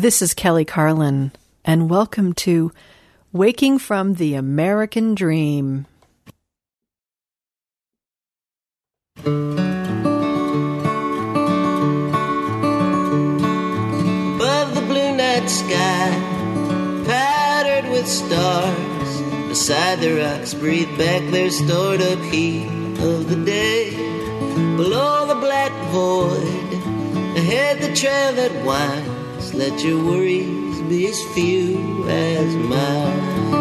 This is Kelly Carlin, and welcome to Waking from the American Dream. above the blue night sky, powdered with stars. Beside the rocks, breathe back their stored up heat of the day. Below the black void, ahead the trail that winds. Let your worries be as few as mine.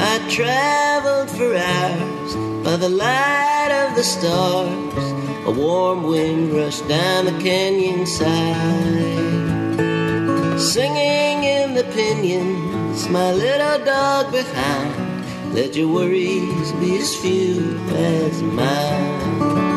I traveled for hours by the light of the stars. A warm wind rushed down the canyon side. Singing in the pinions, my little dog behind. Let your worries be as few as mine.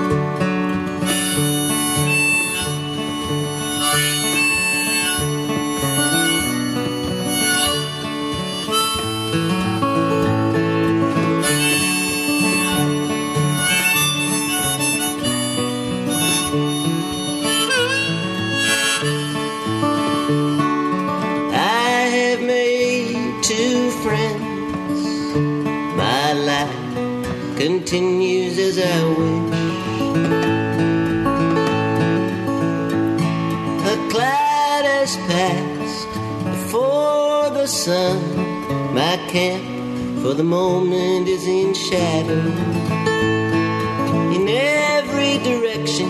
Continues as I wish. A cloud has passed before the sun. My camp for the moment is in shadow. In every direction,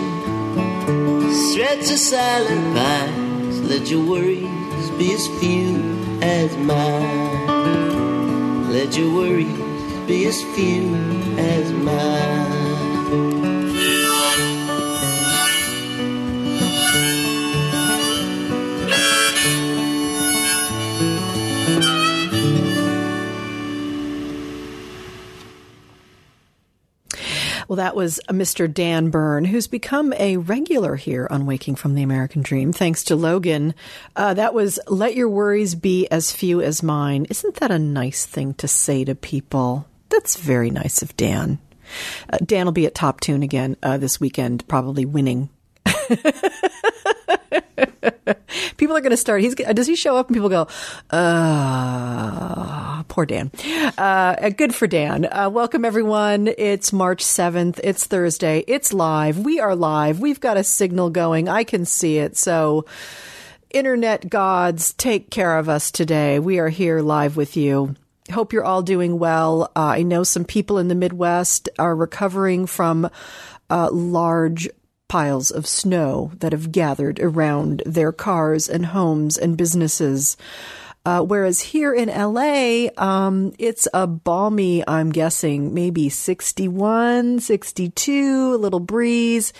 threats of silent pines. Let your worries be as few as mine. Let your worries as mine. Well, that was Mr. Dan Byrne, who's become a regular here on Waking from the American Dream, thanks to Logan. Uh, that was Let Your Worries Be As Few as Mine. Isn't that a nice thing to say to people? That's very nice of Dan. Uh, Dan will be at Top Tune again uh, this weekend, probably winning. people are going to start. He's does he show up and people go, uh, poor Dan. Uh, good for Dan. Uh, welcome everyone. It's March seventh. It's Thursday. It's live. We are live. We've got a signal going. I can see it. So, internet gods, take care of us today. We are here live with you. Hope you're all doing well. Uh, I know some people in the Midwest are recovering from uh, large piles of snow that have gathered around their cars and homes and businesses. Uh, whereas here in LA, um, it's a balmy, I'm guessing, maybe 61, 62, a little breeze,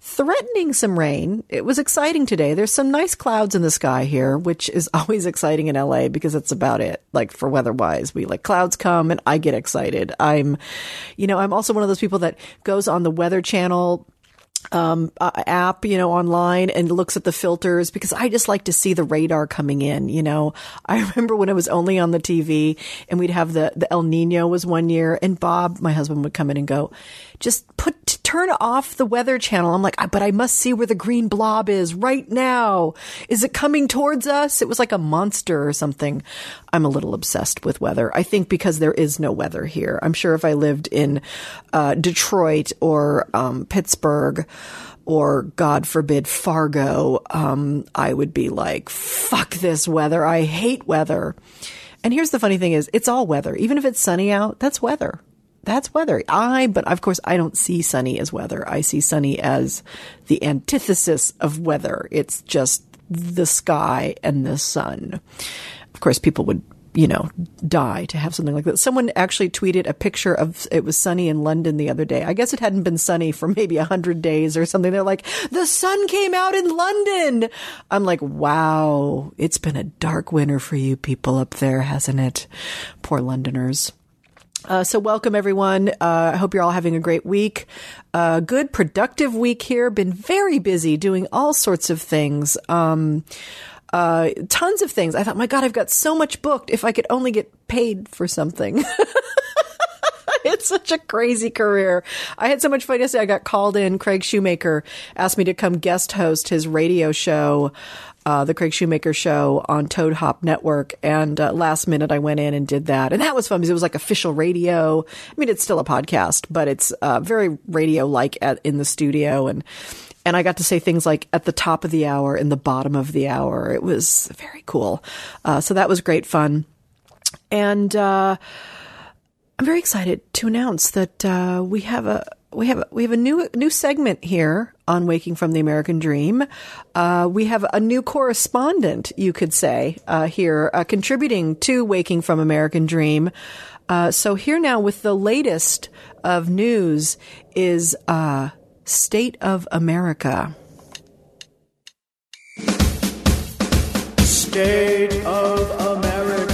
threatening some rain. It was exciting today. There's some nice clouds in the sky here, which is always exciting in LA because it's about it. Like for weather wise, we like clouds come and I get excited. I'm, you know, I'm also one of those people that goes on the weather channel um, uh, app, you know, online and looks at the filters because I just like to see the radar coming in. You know, I remember when it was only on the TV and we'd have the, the El Nino was one year and Bob, my husband would come in and go, just put, turn off the weather channel. I'm like, but I must see where the green blob is right now. Is it coming towards us? It was like a monster or something. I'm a little obsessed with weather. I think because there is no weather here. I'm sure if I lived in uh, Detroit or um, Pittsburgh, or God forbid Fargo, um, I would be like, fuck this weather. I hate weather. And here's the funny thing is it's all weather. Even if it's sunny out, that's weather that's weather. I, but of course, I don't see sunny as weather. I see sunny as the antithesis of weather. It's just the sky and the sun. Of course, people would, you know, die to have something like that. Someone actually tweeted a picture of it was sunny in London the other day. I guess it hadn't been sunny for maybe a hundred days or something. They're like, the sun came out in London. I'm like, wow, it's been a dark winter for you people up there, hasn't it? Poor Londoners. Uh, so welcome everyone. Uh, I hope you're all having a great week. Uh, good productive week here. Been very busy doing all sorts of things. Um, uh, tons of things. I thought, my God, I've got so much booked. If I could only get paid for something. it's such a crazy career. I had so much fun yesterday. I got called in. Craig Shoemaker asked me to come guest host his radio show uh, the Craig Shoemaker show on Toad Hop Network. And uh, last minute, I went in and did that. And that was fun because it was like official radio. I mean, it's still a podcast, but it's uh, very radio like in the studio. And, and I got to say things like at the top of the hour and the bottom of the hour. It was very cool. Uh, so that was great fun. And, uh, I'm very excited to announce that uh, we have a we have we have a new new segment here on Waking from the American Dream. Uh, we have a new correspondent, you could say, uh, here uh, contributing to Waking from American Dream. Uh, so here now with the latest of news is uh, State of America. State of America.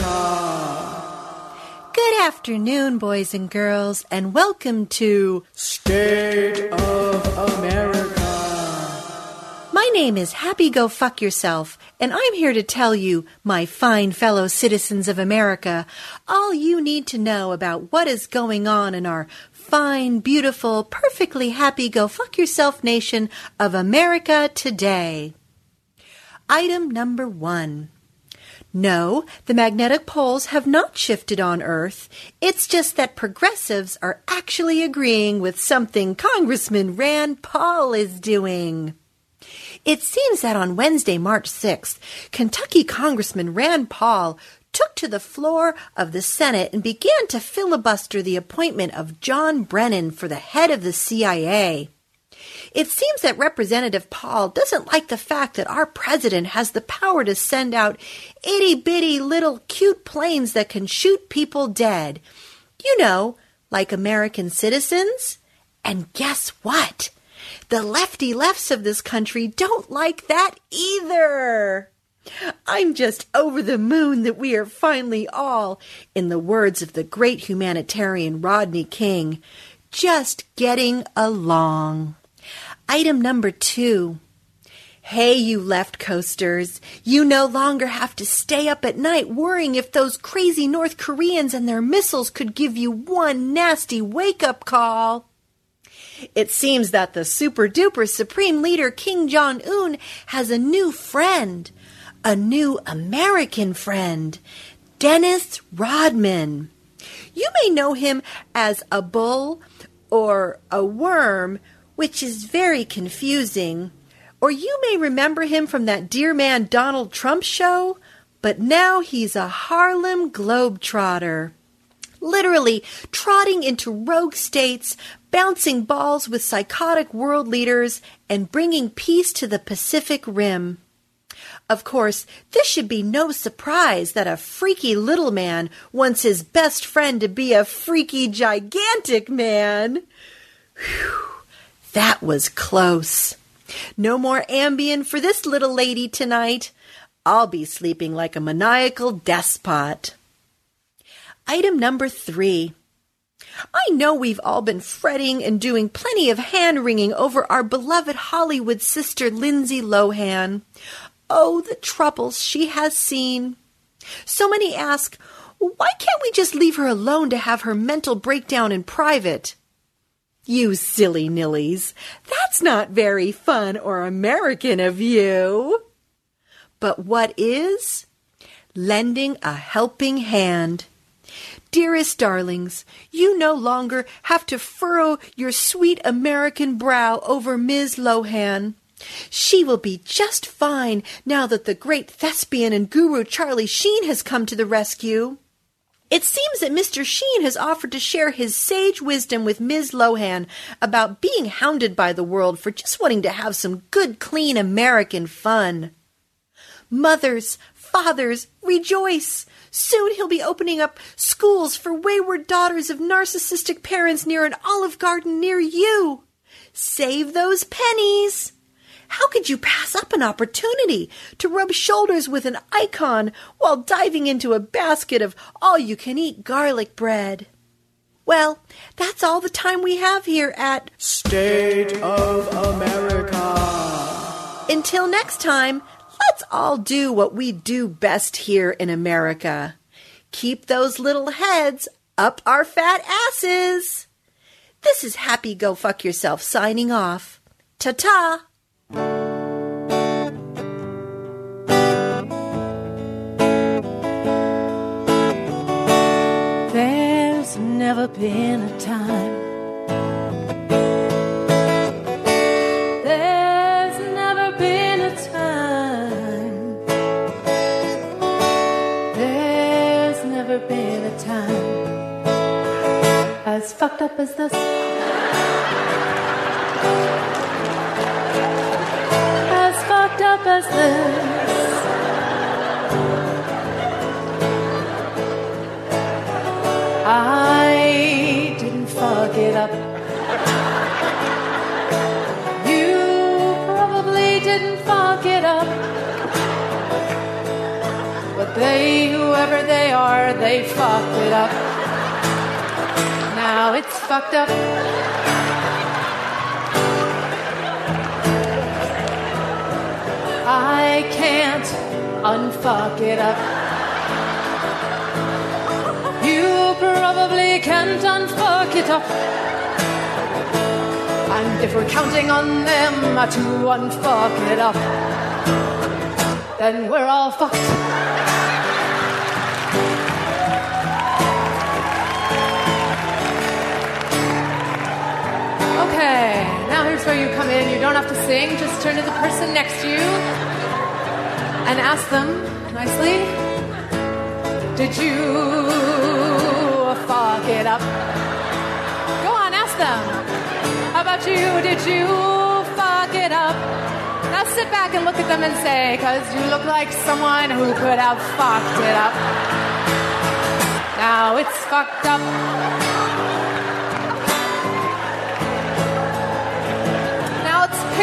Good afternoon, boys and girls, and welcome to State of America. My name is Happy Go Fuck Yourself, and I'm here to tell you, my fine fellow citizens of America, all you need to know about what is going on in our fine, beautiful, perfectly happy Go Fuck Yourself nation of America today. Item number one. No, the magnetic poles have not shifted on Earth. It's just that progressives are actually agreeing with something Congressman Rand Paul is doing. It seems that on Wednesday, March 6th, Kentucky Congressman Rand Paul took to the floor of the Senate and began to filibuster the appointment of John Brennan for the head of the CIA. It seems that Representative Paul doesn't like the fact that our president has the power to send out itty bitty little cute planes that can shoot people dead. You know, like American citizens. And guess what? The lefty lefts of this country don't like that either. I'm just over the moon that we are finally all, in the words of the great humanitarian Rodney King, just getting along. Item number two. Hey, you left coasters. You no longer have to stay up at night worrying if those crazy North Koreans and their missiles could give you one nasty wake up call. It seems that the super duper supreme leader Kim Jong Un has a new friend, a new American friend, Dennis Rodman. You may know him as a bull or a worm, which is very confusing. Or you may remember him from that Dear Man Donald Trump show, but now he's a Harlem Globetrotter. Literally trotting into rogue states, bouncing balls with psychotic world leaders, and bringing peace to the Pacific Rim. Of course, this should be no surprise that a freaky little man wants his best friend to be a freaky gigantic man. Whew, that was close. No more Ambien for this little lady tonight. I'll be sleeping like a maniacal despot. Item number three. I know we've all been fretting and doing plenty of hand wringing over our beloved Hollywood sister Lindsay Lohan. Oh, the troubles she has seen. So many ask, why can't we just leave her alone to have her mental breakdown in private? You silly nillies, that's not very fun or American of you. But what is? Lending a helping hand. Dearest darlings, you no longer have to furrow your sweet American brow over Ms. Lohan. She will be just fine now that the great thespian and guru Charlie Sheen has come to the rescue. It seems that Mr. Sheen has offered to share his sage wisdom with Ms. Lohan about being hounded by the world for just wanting to have some good, clean American fun. Mothers, fathers, rejoice! Soon he'll be opening up schools for wayward daughters of narcissistic parents near an olive garden near you. Save those pennies! How could you pass up an opportunity to rub shoulders with an icon while diving into a basket of all you can eat garlic bread? Well, that's all the time we have here at State of America. Until next time, let's all do what we do best here in America. Keep those little heads up our fat asses. This is Happy Go Fuck Yourself signing off. Ta ta! There's never been a time. As fucked up as this. As fucked up as this. I didn't fuck it up. You probably didn't fuck it up. But they, whoever they are, they fucked it up. Now it's fucked up. I can't unfuck it up. You probably can't unfuck it up. And if we're counting on them to unfuck it up, then we're all fucked. Okay, now here's where you come in. You don't have to sing, just turn to the person next to you and ask them nicely Did you fuck it up? Go on, ask them. How about you? Did you fuck it up? Now sit back and look at them and say, because you look like someone who could have fucked it up. Now it's fucked up.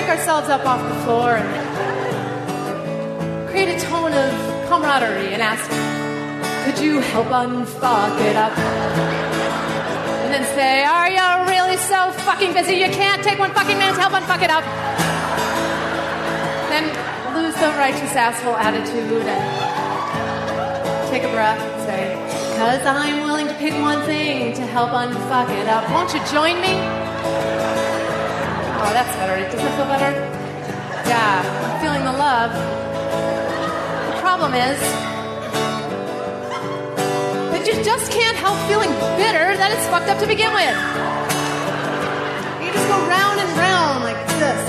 Pick ourselves up off the floor and create a tone of camaraderie and ask, could you help unfuck it up? And then say, are you really so fucking busy you can't take one fucking minute to help unfuck it up? Then lose the righteous asshole attitude and take a breath and say, because I'm willing to pick one thing to help unfuck it up. Won't you join me? Oh, that's better. Does it feel better? Yeah, I'm feeling the love. The problem is that you just can't help feeling bitter that it's fucked up to begin with. You just go round and round like this.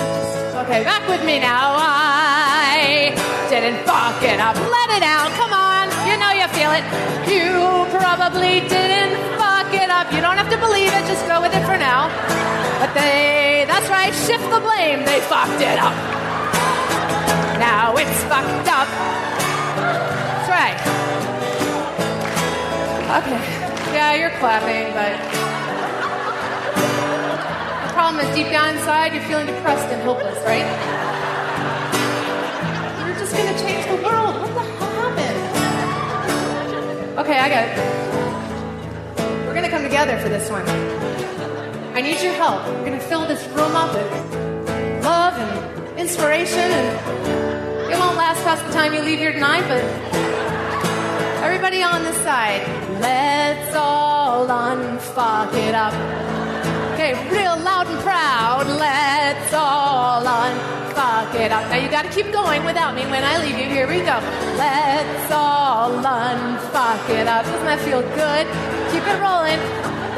Okay, back with me now. I didn't fuck it up. Let it out. Come on. You know you feel it. You probably didn't fuck it up. You don't have to believe it. Just go with it for now. But they, that's right, shift the blame. They fucked it up. Now it's fucked up. That's right. Okay. Yeah, you're clapping, but the problem is deep down inside, you're feeling depressed and hopeless, right? You're just gonna change the world. What the hell happened? Okay, I got it. We're gonna come together for this one. I need your help. We're gonna fill this room up with love and inspiration, and it won't last past the time you leave here tonight, but everybody on this side, let's all unfuck it up. Okay, real loud and proud, let's all unfuck it up. Now you gotta keep going without me when I leave you. Here we go. Let's all unfuck it up. Doesn't that feel good? Keep it rolling.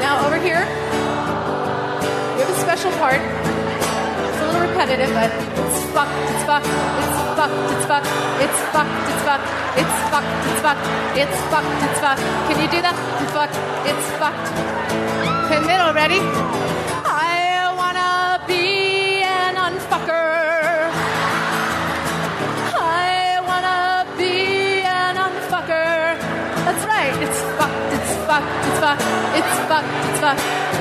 Now over here, special part. It's a little repetitive, but it's fucked, it's fucked, it's fucked, it's fucked, it's fucked, it's fucked, it's fucked, it's fucked, it's fucked, it's fucked. Can you do that? It's fucked, it's fucked. Okay, middle, ready? I wanna be an unfucker. I wanna be an unfucker. That's right, it's fucked, it's fucked, it's fucked, it's fucked, it's fucked.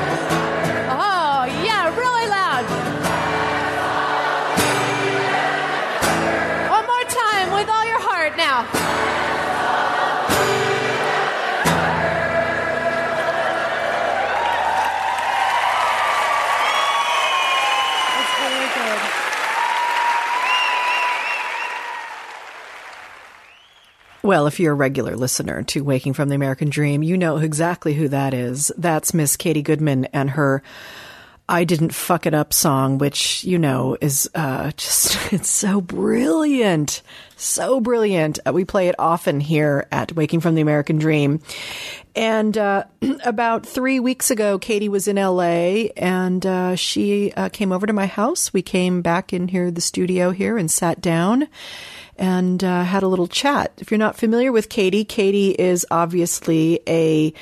Well, if you're a regular listener to Waking from the American Dream, you know exactly who that is. That's Miss Katie Goodman and her I Didn't Fuck It Up song, which, you know, is uh, just, it's so brilliant. So brilliant. Uh, we play it often here at Waking from the American Dream. And uh, about three weeks ago, Katie was in LA and uh, she uh, came over to my house. We came back in here, the studio here, and sat down and uh, had a little chat. If you're not familiar with Katie, Katie is obviously a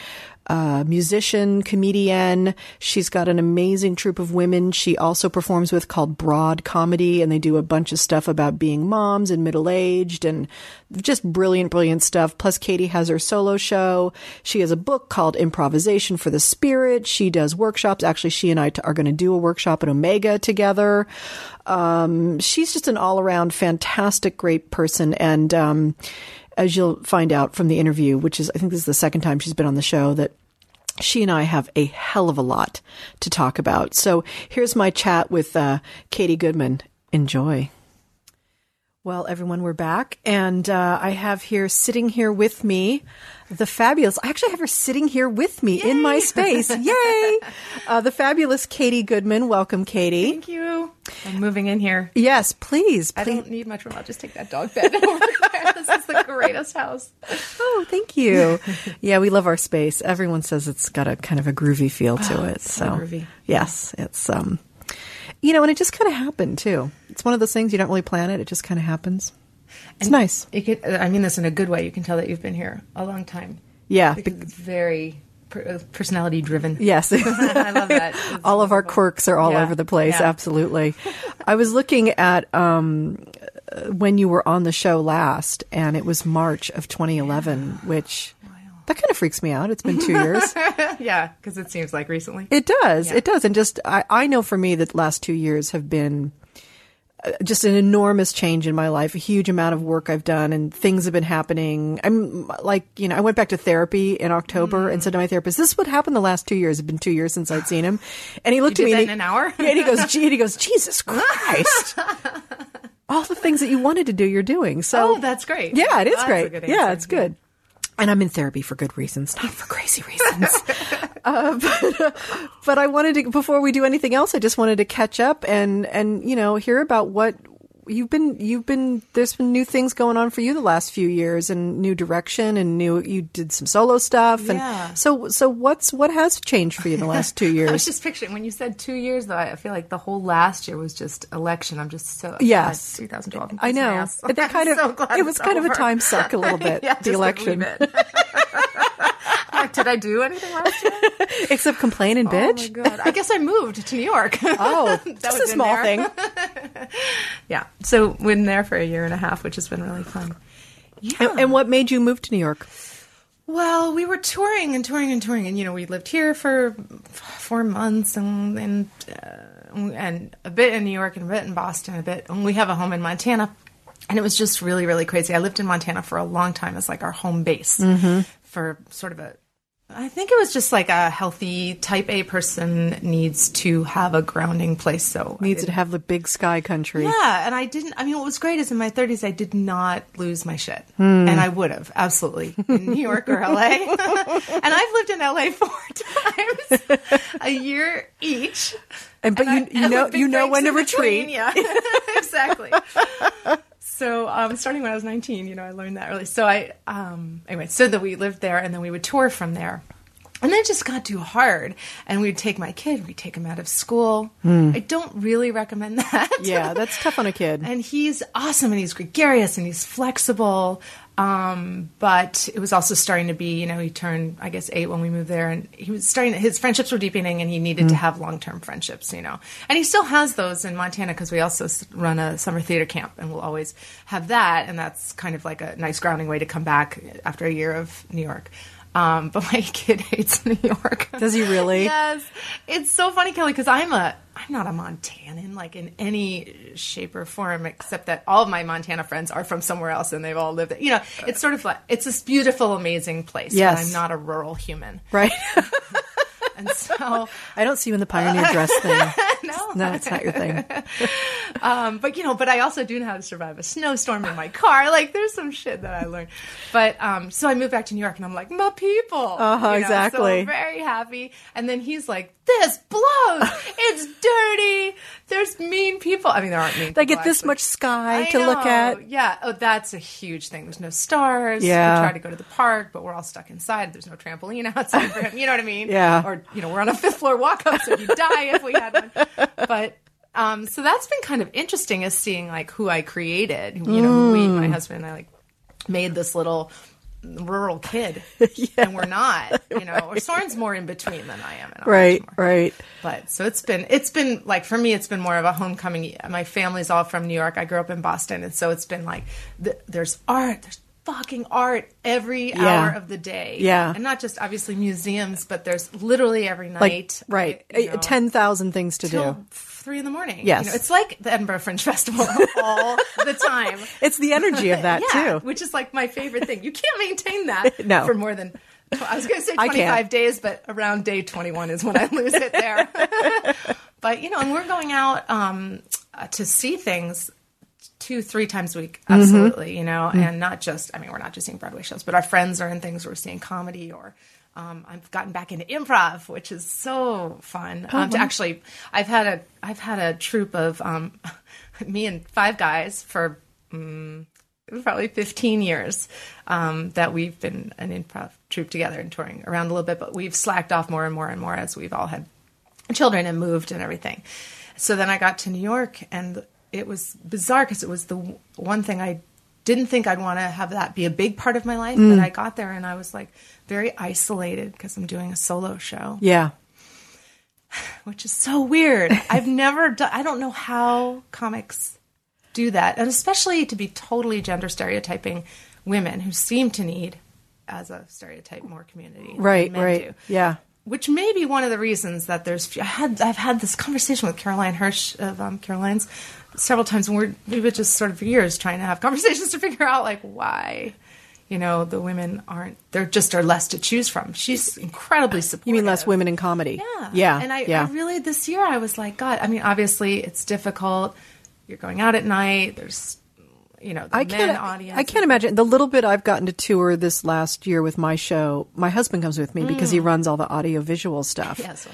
uh, musician, comedian. She's got an amazing troupe of women she also performs with called Broad Comedy, and they do a bunch of stuff about being moms and middle aged and just brilliant, brilliant stuff. Plus, Katie has her solo show. She has a book called Improvisation for the Spirit. She does workshops. Actually, she and I t- are going to do a workshop at Omega together. Um, she's just an all around fantastic, great person. And, um, as you'll find out from the interview, which is, I think this is the second time she's been on the show, that she and I have a hell of a lot to talk about. So here's my chat with uh, Katie Goodman. Enjoy. Well, everyone, we're back, and uh, I have here sitting here with me the fabulous. I actually have her sitting here with me in my space. Yay! Uh, the fabulous Katie Goodman. Welcome, Katie. Thank you. I'm moving in here. Yes, please. I don't need much room. I'll just take that dog bed over there. This is the greatest house. Oh, thank you. yeah, we love our space. Everyone says it's got a kind of a groovy feel to it. so So, groovy. yes, it's um, you know, and it just kind of happened too. It's one of those things you don't really plan it; it just kind of happens. It's nice. I mean this in a good way. You can tell that you've been here a long time. Yeah. Because it's very personality driven. Yes. I love that. It's all of our quirks are all Yeah, over the place. yeah. Absolutely. I was looking at um, uh, when you were on the show last, and it was March of 2011, which that kind of freaks me out. It's been two years. yeah, because it seems like recently. It does. Yeah. It does. And just, I, I know for me that last two years have been uh, just an enormous change in my life, a huge amount of work I've done and things have been happening. I'm like, you know, I went back to therapy in October and said to my therapist, this is what happened the last two years. It's been two years since I'd seen him. And he looked You at me and in he- an hour? Yeah, and he goes, gee, and he goes, Jesus Christ. All the things that you wanted to do, you're doing. So Oh, that's great. Yeah, it is a great. yeah, it's good. And I'm in therapy for good reasons, not for crazy reasons. uh, but, but I wanted to, before we do anything else, I just wanted to catch up and, and, you know, hear about what you've been, you've been, there's been new things going on for you the last few years and new direction and new, you did some solo stuff. And Yeah. so, so what's, what has changed for you in the last two years? I was just picturing when you said two years, though. I feel like the whole last year was just election. I'm just so Yes. glad 2012. I know. But that I'm kind of, so glad it was kind of a time suck a little bit, yeah, the election. Like, leave it. Like, uh, Did I do anything last year? Except complain and Oh my bitch. god! I guess I moved to New York. Oh, That a was in small there. thing. yeah. So been there for a year and a half, which has been really fun. Yeah. And, and what made you move to New York? Well, we were touring and touring and touring, and you know, we lived here for four months, and and uh, and a bit in New York, and a bit in Boston, a bit. And we have a home in Montana, and it was just really, really crazy. I lived in Montana for a long time as like our home base for sort of a. I think it was just like a healthy Type A person needs to have a grounding place. So Needs did- to have the big sky country. yeah, and I didn't. I mean, what was great is in my 30s, I did not lose my shit, hmm. and I would have absolutely in New York or LA. and I've lived in LA four times, a year each. And but And you I- you know you know when to retreat. Yeah, exactly. So, um, starting when I was 19, you know, I learned that early. So I, um, anyway, so that we lived there and then we would tour from there. And then it just got too hard. And we'd take my kid, we'd take him out of school. I don't really recommend that. Yeah, that's tough on a kid. And he's awesome and he's gregarious and he's flexible. Um, but it was also starting to be, you know, he turned, I guess, eight when we moved there, and he was starting. His friendships were deepening, and he needed to have long term friendships, you know. And he still has those in Montana because we also run a summer theater camp, and we'll always have that, and that's kind of like a nice grounding way to come back after a year of New York. Um, but my kid hates New York. Does he really? Yes, it's so funny, Kelly, because I'm a I'm not a Montanan like in any shape or form, except that all of my Montana friends are from somewhere else and they've all lived it. You know, it's sort of like it's this beautiful, amazing place. Yes. but I'm not a rural human, Right. and so I don't see you in the pioneer dress thing. no, No, it's not your thing. Um, but you know, but I also do know how to survive a snowstorm in my car. Like there's some shit that I learned. But um, so I moved back to New York, and I'm like, my people. Uh-huh, You know, exactly. So very happy. And then he's like, this blows. it's dirty. There's mean people. I mean, there aren't mean. They people, get this actually. much sky I to look at. Yeah. Oh, that's a huge thing. There's no stars. Yeah. We try to go to the park, but we're all stuck inside. There's no trampoline outside for him. You know what I mean? Yeah. Or you know, we're on a fifth floor walk up, so he'd die if we had one. But um, so that's been kind of interesting, is seeing like who I created. You know, we, Mm. my husband and I like made this little rural kid, and we're not. You know, or Soren's more in between than I am. Right, right. but so it's been it's been like for me it's been more of a homecoming. My family's all from New York. I grew up in Boston, and so it's been like th- there's art, there's fucking art every Yeah. hour of the day. Yeah. and not just obviously museums, but there's literally every Like night. right, you know, ten thousand things to do. Three in the morning. Yes. you know, it's like the Edinburgh Fringe Festival all the time. It's the energy of that yeah, too. which is like my favorite thing. You can't maintain that No. for more than. I was going to say 25 days, but around day 21 is when I lose it there. but, you know, and we're going out um, uh, to see things two, three times a week. Mm-hmm. Absolutely, you know, Mm. and not just, I mean, we're not just seeing Broadway shows, but our friends are in things. We're seeing comedy or. Um, I've gotten back into improv, which is so fun. Oh, um, to actually, I've had a I've had a troupe of um, me and five guys for mm, probably 15 years um, that we've been an improv troupe together and touring around a little bit, but we've slacked off more and more and more as we've all had children and moved and everything. So then I got to New York, and it was bizarre because it was the one thing I didn't think I'd want to have that be a big part of my life. But I got there and I was like very isolated because I'm doing a solo show Yeah. which is so weird. I've never done, I don't know how comics do that. And especially to be totally gender stereotyping women who seem to need, as a stereotype, more community. Right, right. do. Yeah. Which may be one of the reasons that there's. I had I've had this conversation with Caroline Hirsch of um, Caroline's several times, and we're we were just sort of for years trying to have conversations to figure out like why, you know, the women aren't. There just are less to choose from. She's incredibly supportive. You mean less women in comedy? Yeah. Yeah. And I, yeah. I really, this year, I was like, God, I mean, obviously it's difficult. You're going out at night. There's, you know, the I men can't. audience. I can't imagine the little bit I've gotten to tour this last year with my show. My husband comes with me because he runs all the audio visual stuff. Mm. Yes,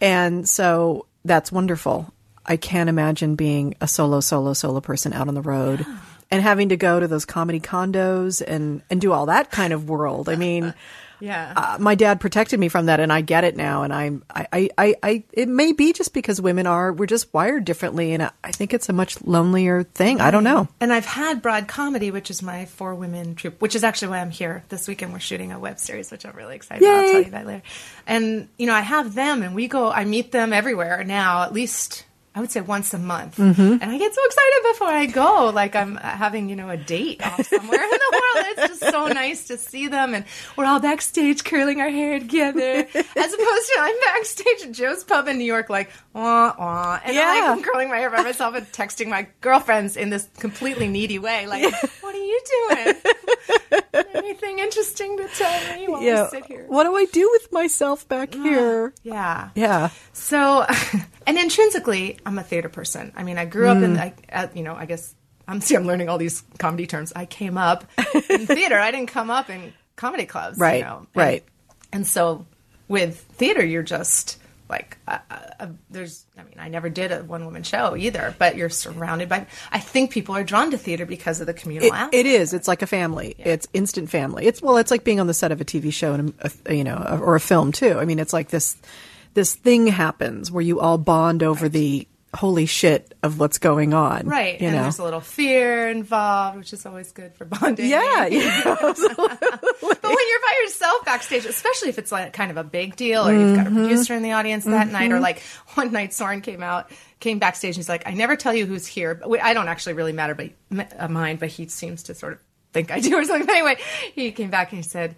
and so that's wonderful. I can't imagine being a solo, solo, solo person out on the road and having to go to those comedy condos and and do all that kind of world. I mean. Yeah. uh, my dad protected me from that and I get it now and I'm I, I, I, it may be just because women are we're just wired differently and I, think it's a much lonelier thing. I don't know. and I've had Broad Comedy, which is my four women troupe, which is actually why I'm here this weekend. We're shooting a web series, which I'm really excited about. I'll tell you that later. And, you know, I have them and we go, I meet them everywhere now, at least. I would say once a month, Mm-hmm. and I get so excited before I go, like I'm having you know a date off somewhere in the world. It's just so nice to see them, and we're all backstage curling our hair together, as opposed to I'm backstage at Joe's Pub in New York, like wah wah, and Yeah. I'm like curling my hair by myself and texting my girlfriends in this completely needy way, like, "What are you doing? Anything interesting to tell me while Yeah. Sit here?" What do I do with myself back here? Yeah. Yeah. So, and intrinsically, I'm a theater person. I mean, I grew up Mm. in, I, uh, you know, I guess I'm see, I'm learning all these comedy terms. I came up in theater. I didn't come up in comedy clubs. Right, You know? And- right. And so, with theater, you're just like, uh, uh, there's. I mean, I never did a one woman show either, but you're surrounded by. I think people are drawn to theater because of the communal. It, aspect. it is. It's like a family. It's instant family. It's well, it's like being on the set of a TV show and a, a, you know, or a film too. I mean, it's like this this thing happens where you all bond over the holy shit of what's going on. Right, You and know. there's a little fear involved, which is always good for bonding. yeah. yeah. But when you're by yourself backstage, especially if it's like kind of a big deal, or you've got a Mm-hmm. producer in the audience that night, or like one night Soren came out, came backstage, and he's like, "I never tell you who's here." But I don't actually really matter, but uh, mind, but he seems to sort of think I do or something. But anyway, he came back and he said.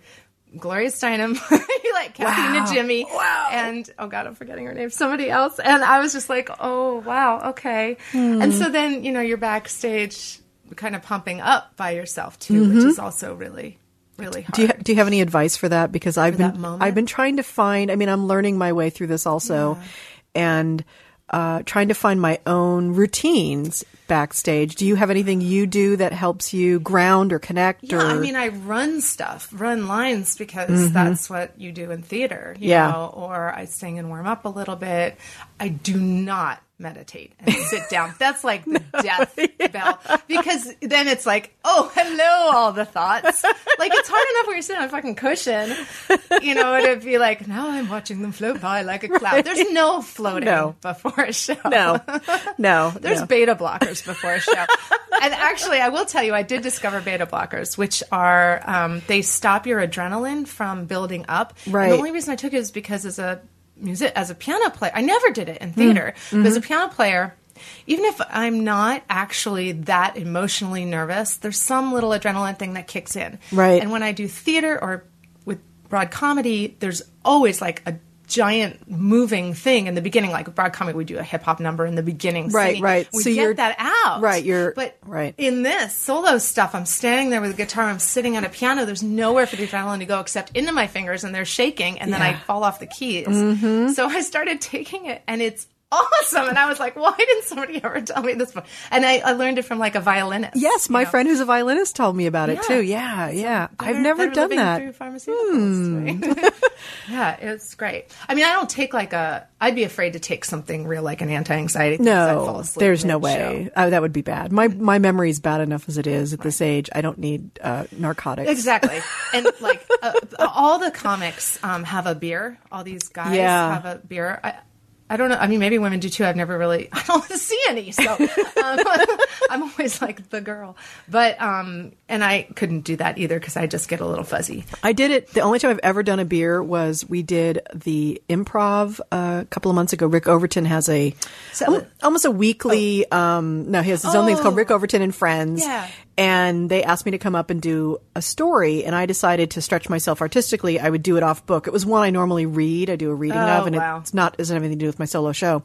Gloria Steinem, like Kathleen Wow. and Jimmy, Wow. and oh god, I'm forgetting her name, somebody else, and I was just like, oh wow, okay, hmm. and so then you know you're backstage, kind of pumping up by yourself too, which mm-hmm. is also really, really hard. Do you, do you have any advice for that? Because I've that been? I've been trying to find. I mean, I'm learning my way through this also, and uh, trying to find my own routines backstage. Do you have anything you do that helps you ground or connect? Yeah, or I mean, I run stuff, run lines because that's what you do in theater, you Mm-hmm. Yeah. know, or I sing and warm up a little bit. I do not meditate and sit down. That's like the death bell because then it's like, oh, hello, all the thoughts. Like it's hard enough when you're sitting on a fucking cushion, you know, to be like, now I'm watching them float by like a cloud. There's no floating No. before a show. no, no. There's no. beta blockers before a show. and actually, I will tell you, I did discover beta blockers, which are um, they stop your adrenaline from building up. Right. And the only reason I took it is because as a music as a piano player, I never did it in theater. Mm-hmm. But as a piano player. Even if I'm not actually that emotionally nervous, there's some little adrenaline thing that kicks in. Right. And when I do theater or with broad comedy, there's always like a giant moving thing in the beginning. Like with broad comedy, we do a hip hop number in the beginning. Right, singing. right. We So get you're- that out. right, you're- but right. in this solo stuff, I'm standing there with a guitar. I'm sitting on a piano. There's nowhere for the adrenaline to go except into my fingers, and they're shaking, and then I Mm-hmm. fall off the keys. So I started taking it, and it's awesome. And I was like, why didn't somebody ever tell me this? before? And I, I learned it from like a violinist. Yes, my know? friend who's a violinist told me about it Yeah. too. Yeah, yeah. I've never done that. Right? yeah, it's great. I mean, I don't take like a. I'd be afraid to take something real like an anti-anxiety. No, there's no way. Oh, that would be bad. My my memory is bad enough as it is at this age. I don't need uh, narcotics. Exactly, and like uh, all the comics um, have a beer. All these guys Yeah. have a beer. I, I don't know. I mean, maybe women do too. I've never really. I don't see any, so um, I'm always like the girl. But um, and I couldn't do that either because I just get a little fuzzy. I did it. The only time I've ever done a beer was we did the improv uh, a couple of months ago. Rick Overton has a al- almost a weekly. Um, no, he has his own thing. It's called Rick Overton and Friends. Yeah. And they asked me to come up and do a story, and I decided to stretch myself artistically. I would do it off book. It was one I normally read. I do a reading Oh, of, and wow. it's not doesn't have anything to do with my solo show.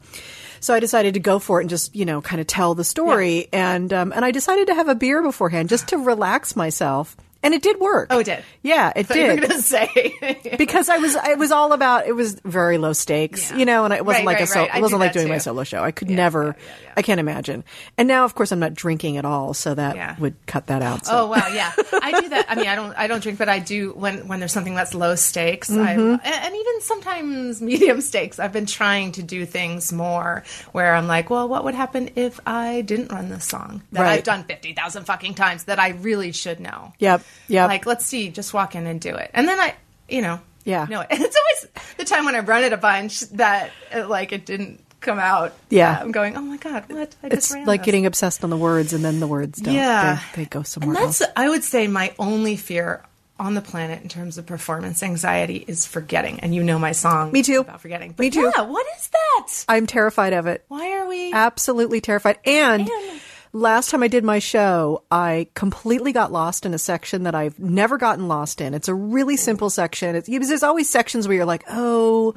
So I decided to go for it and just you know kind of tell the story, and um, and I decided to have a beer beforehand just to relax myself, and it did work. Oh, it did. Yeah, it did gonna say because I was it was all about it was very low stakes, Yeah. you know, and it wasn't Right, like right, a so, right. It wasn't do like doing my solo show. I could Yeah, never, yeah. I can't imagine. And now, of course, I'm not drinking at all, so that would cut that out. So. Oh wow, yeah, I do that. I mean, I don't, I don't drink, but I do when when there's something that's low stakes, Mm-hmm. and, and even sometimes medium stakes. I've been trying to do things more where I'm like, well, what would happen if I didn't run this song that. I've done fifty thousand fucking times that I really should know? Yep, yep. Like, let's see, just walk in and do it, and then I, you know, Yeah. No. And it's always the time when I've run it a bunch that uh, like it didn't come out. Yeah. I'm going, oh my god, what? I it's ran like this. getting obsessed on the words, and then the words don't. Yeah. they, they go somewhere And that's, else. I would say, my only fear on the planet in terms of performance anxiety is forgetting. And you know my song. Me too. About forgetting. Me too. Yeah. What is that? I'm terrified of it. Why are we? Absolutely terrified. And Man. Last time I did my show, I completely got lost in a section that I've never gotten lost in. It's a really simple section. It's there's always sections where you're like, oh,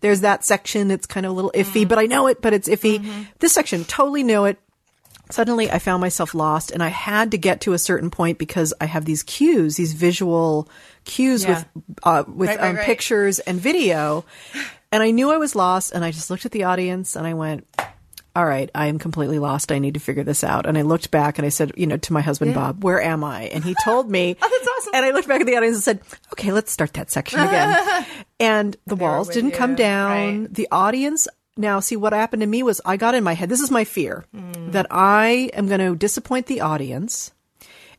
there's that section. It's kind of a little iffy, but I know it, but it's iffy. This section, totally know it. Suddenly, I found myself lost, and I had to get to a certain point because I have these cues, these visual cues Yeah. with uh, with Right, right, um, right. pictures and video, and I knew I was lost, and I just looked at the audience and I went, all right, I am completely lost. I need to figure this out. And I looked back and I said, you know, to my husband, Bob, where am I? And he told me. Oh, that's awesome. And I looked back at the audience and said, okay, let's start that section again. and the walls didn't come down. right. The audience. Now, see, what happened to me was I got in my head, this is my fear, Hmm. that I am going to disappoint the audience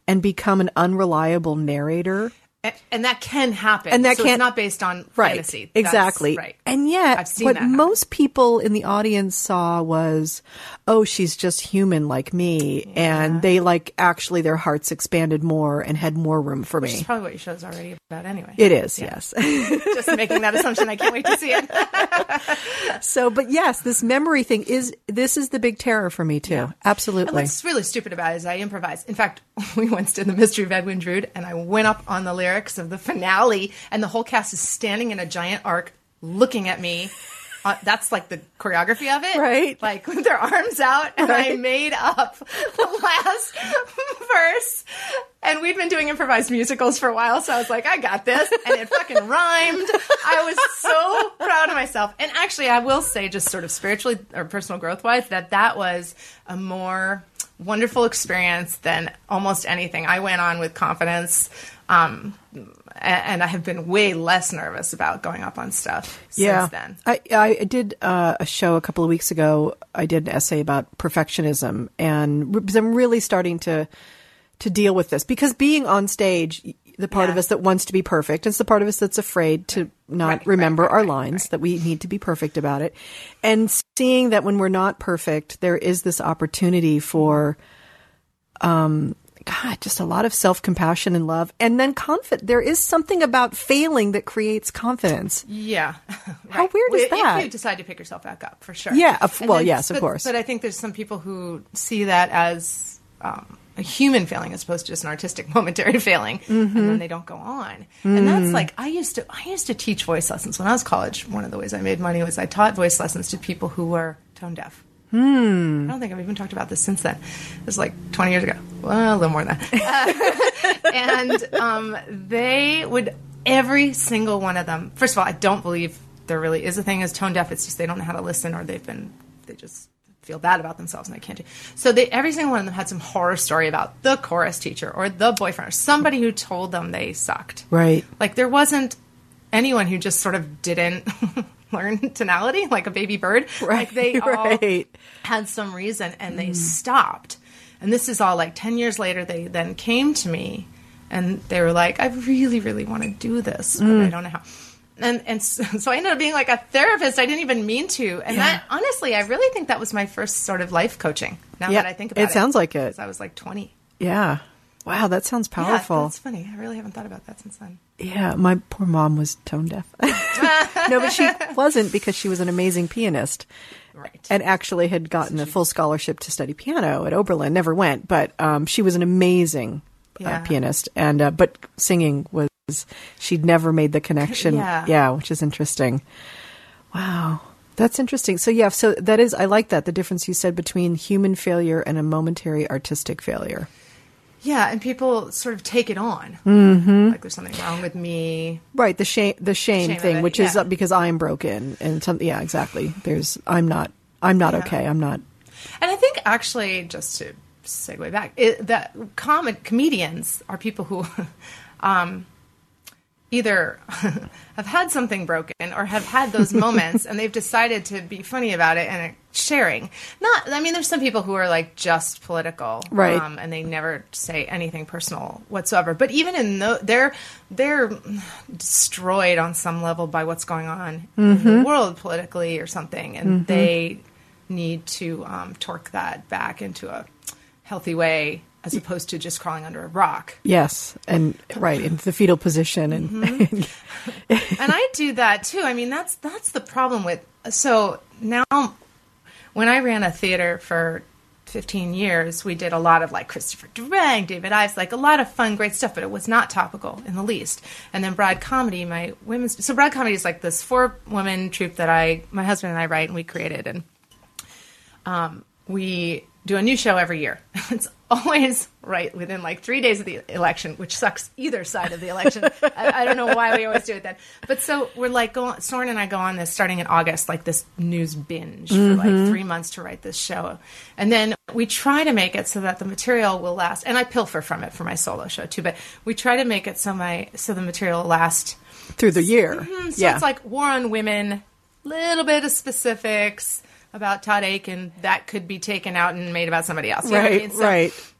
and become an unreliable narrator. And, and that can happen. And that so can't- It's not based on Right. fantasy. That's- Exactly. right. And yet, what most people in the audience saw was, oh, she's just human like me. And they like actually their hearts expanded more and had more room for Which is me. probably what your show's already about anyway. It is, yes. Just making that assumption. I can't wait to see it. so, but yes, this memory thing is, this is the big terror for me too. And Absolutely. what's really stupid about it is I improvise. In fact, we once did the Mystery of Edwin Drood, and I went up on the lyrics of the finale, and the whole cast is standing in a giant arc looking at me. Uh, that's like the choreography of it, Right. Like with their arms out, and I made up the last verse. And we'd been doing improvised musicals for a while, so I was like, I got this, and it fucking rhymed. I was so proud of myself. And actually, I will say, just sort of spiritually or personal growth wise, that that was a more wonderful experience than almost anything. I went on with confidence. Um, and I have been way less nervous about going up on stuff yeah. since then. I, I did uh, a show a couple of weeks ago. I did an essay about perfectionism, and because I'm really starting to to deal with this because being on stage, the part of us that wants to be perfect, it's the part of us that's afraid to not Right, remember right, our right, lines, right. that we need to be perfect about it, and seeing that when we're not perfect, there is this opportunity for. Um, God, just a lot of self compassion and love, and then confident. There is something about failing that creates confidence. Yeah. How weird is that? If you decide to pick yourself back up, for sure. Yeah, of- And well, yes, of course. But I think there's some people who see that as um, a human failing as opposed to just an artistic momentary failing, Mm-hmm. and then they don't go on. And Mm. that's like I used to. I used to teach voice lessons when I was college. One of the ways I made money was I taught voice lessons to people who were tone deaf. Hmm. I don't think I've even talked about this since then. It was like 20 years ago. Well, a little more than that. Uh, and um, they would, every single one of them, first of all, I don't believe there really is a thing as tone deaf. It's just they don't know how to listen or they've been they just feel bad about themselves and they can't do. So they, every single one of them had some horror story about the chorus teacher or the boyfriend or somebody who told them they sucked. Right. Like there wasn't anyone who just sort of didn't learn tonality like a baby bird. Like they all right. had some reason and they hmm. stopped. And this is all like 10 years later, they then came to me and they were like, I really, really want to do this, but I hmm. don't know how. And, and so, I ended up being like a therapist. I didn't even mean to. And that, honestly, I really think that was my first sort of life coaching. Now Yeah, that I think about it it. sounds like it. I was like 20. Yeah. Wow, that sounds Yeah, powerful. that's funny. I really haven't thought about that since then. Yeah, my poor mom was tone deaf. no, but she wasn't because she was an amazing pianist Right. and actually had gotten a full scholarship to study piano at Oberlin. Never went, but um, she was an amazing Yeah. uh, pianist. And uh, but singing was she'd never made the connection. Yeah. which is interesting. Wow. That's interesting. So yeah, so that is I like that the difference you said between human failure and a momentary artistic failure. Yeah, and people sort of take it on. Mm-hmm. Like there's something wrong with me. Right, the shame the shame, Shame thing, which is yeah. uh, because I'm broken and something. Yeah, exactly. There's I'm not I'm not Yeah. okay. I'm not. And I think actually, just to segue back, it, that com- comedians are people who um, either have had something broken or have had those moments and they've decided to be funny about it and sharing. Not, I mean, there's some people who are like just political, Right. Um, and they never say anything personal whatsoever. But even in the, they're they're destroyed on some level by what's going on in the world politically or something, and they need to um, torque that back into a healthy way as opposed to just crawling under a rock. Yes, and right in the fetal position, and and I do that too. I mean, that's that's the problem with. So now, when I ran a theater for 15 years, we did a lot of like Christopher Durang, David Ives, like a lot of fun, great stuff, but it was not topical in the least. And then Broad Comedy, my women's so Broad Comedy is like this four woman troupe that I, my husband and I write and we created, and um, we do a new show every year. It's always right within like three days of the election, which sucks either side of the election. I, I don't know why we always do it then. But so we're like going, Soren and I go on this starting in August, like this news binge for like mm-hmm. three months to write this show. And then we try to make it so that the material will last. And I pilfer from it for my solo show too, but we try to make it so my, so the material will last through the year. Mm-hmm. so yeah, it's like war on women, little bit of specifics about Todd Akin that could be taken out and made about somebody else. You what I right, mean? So- right.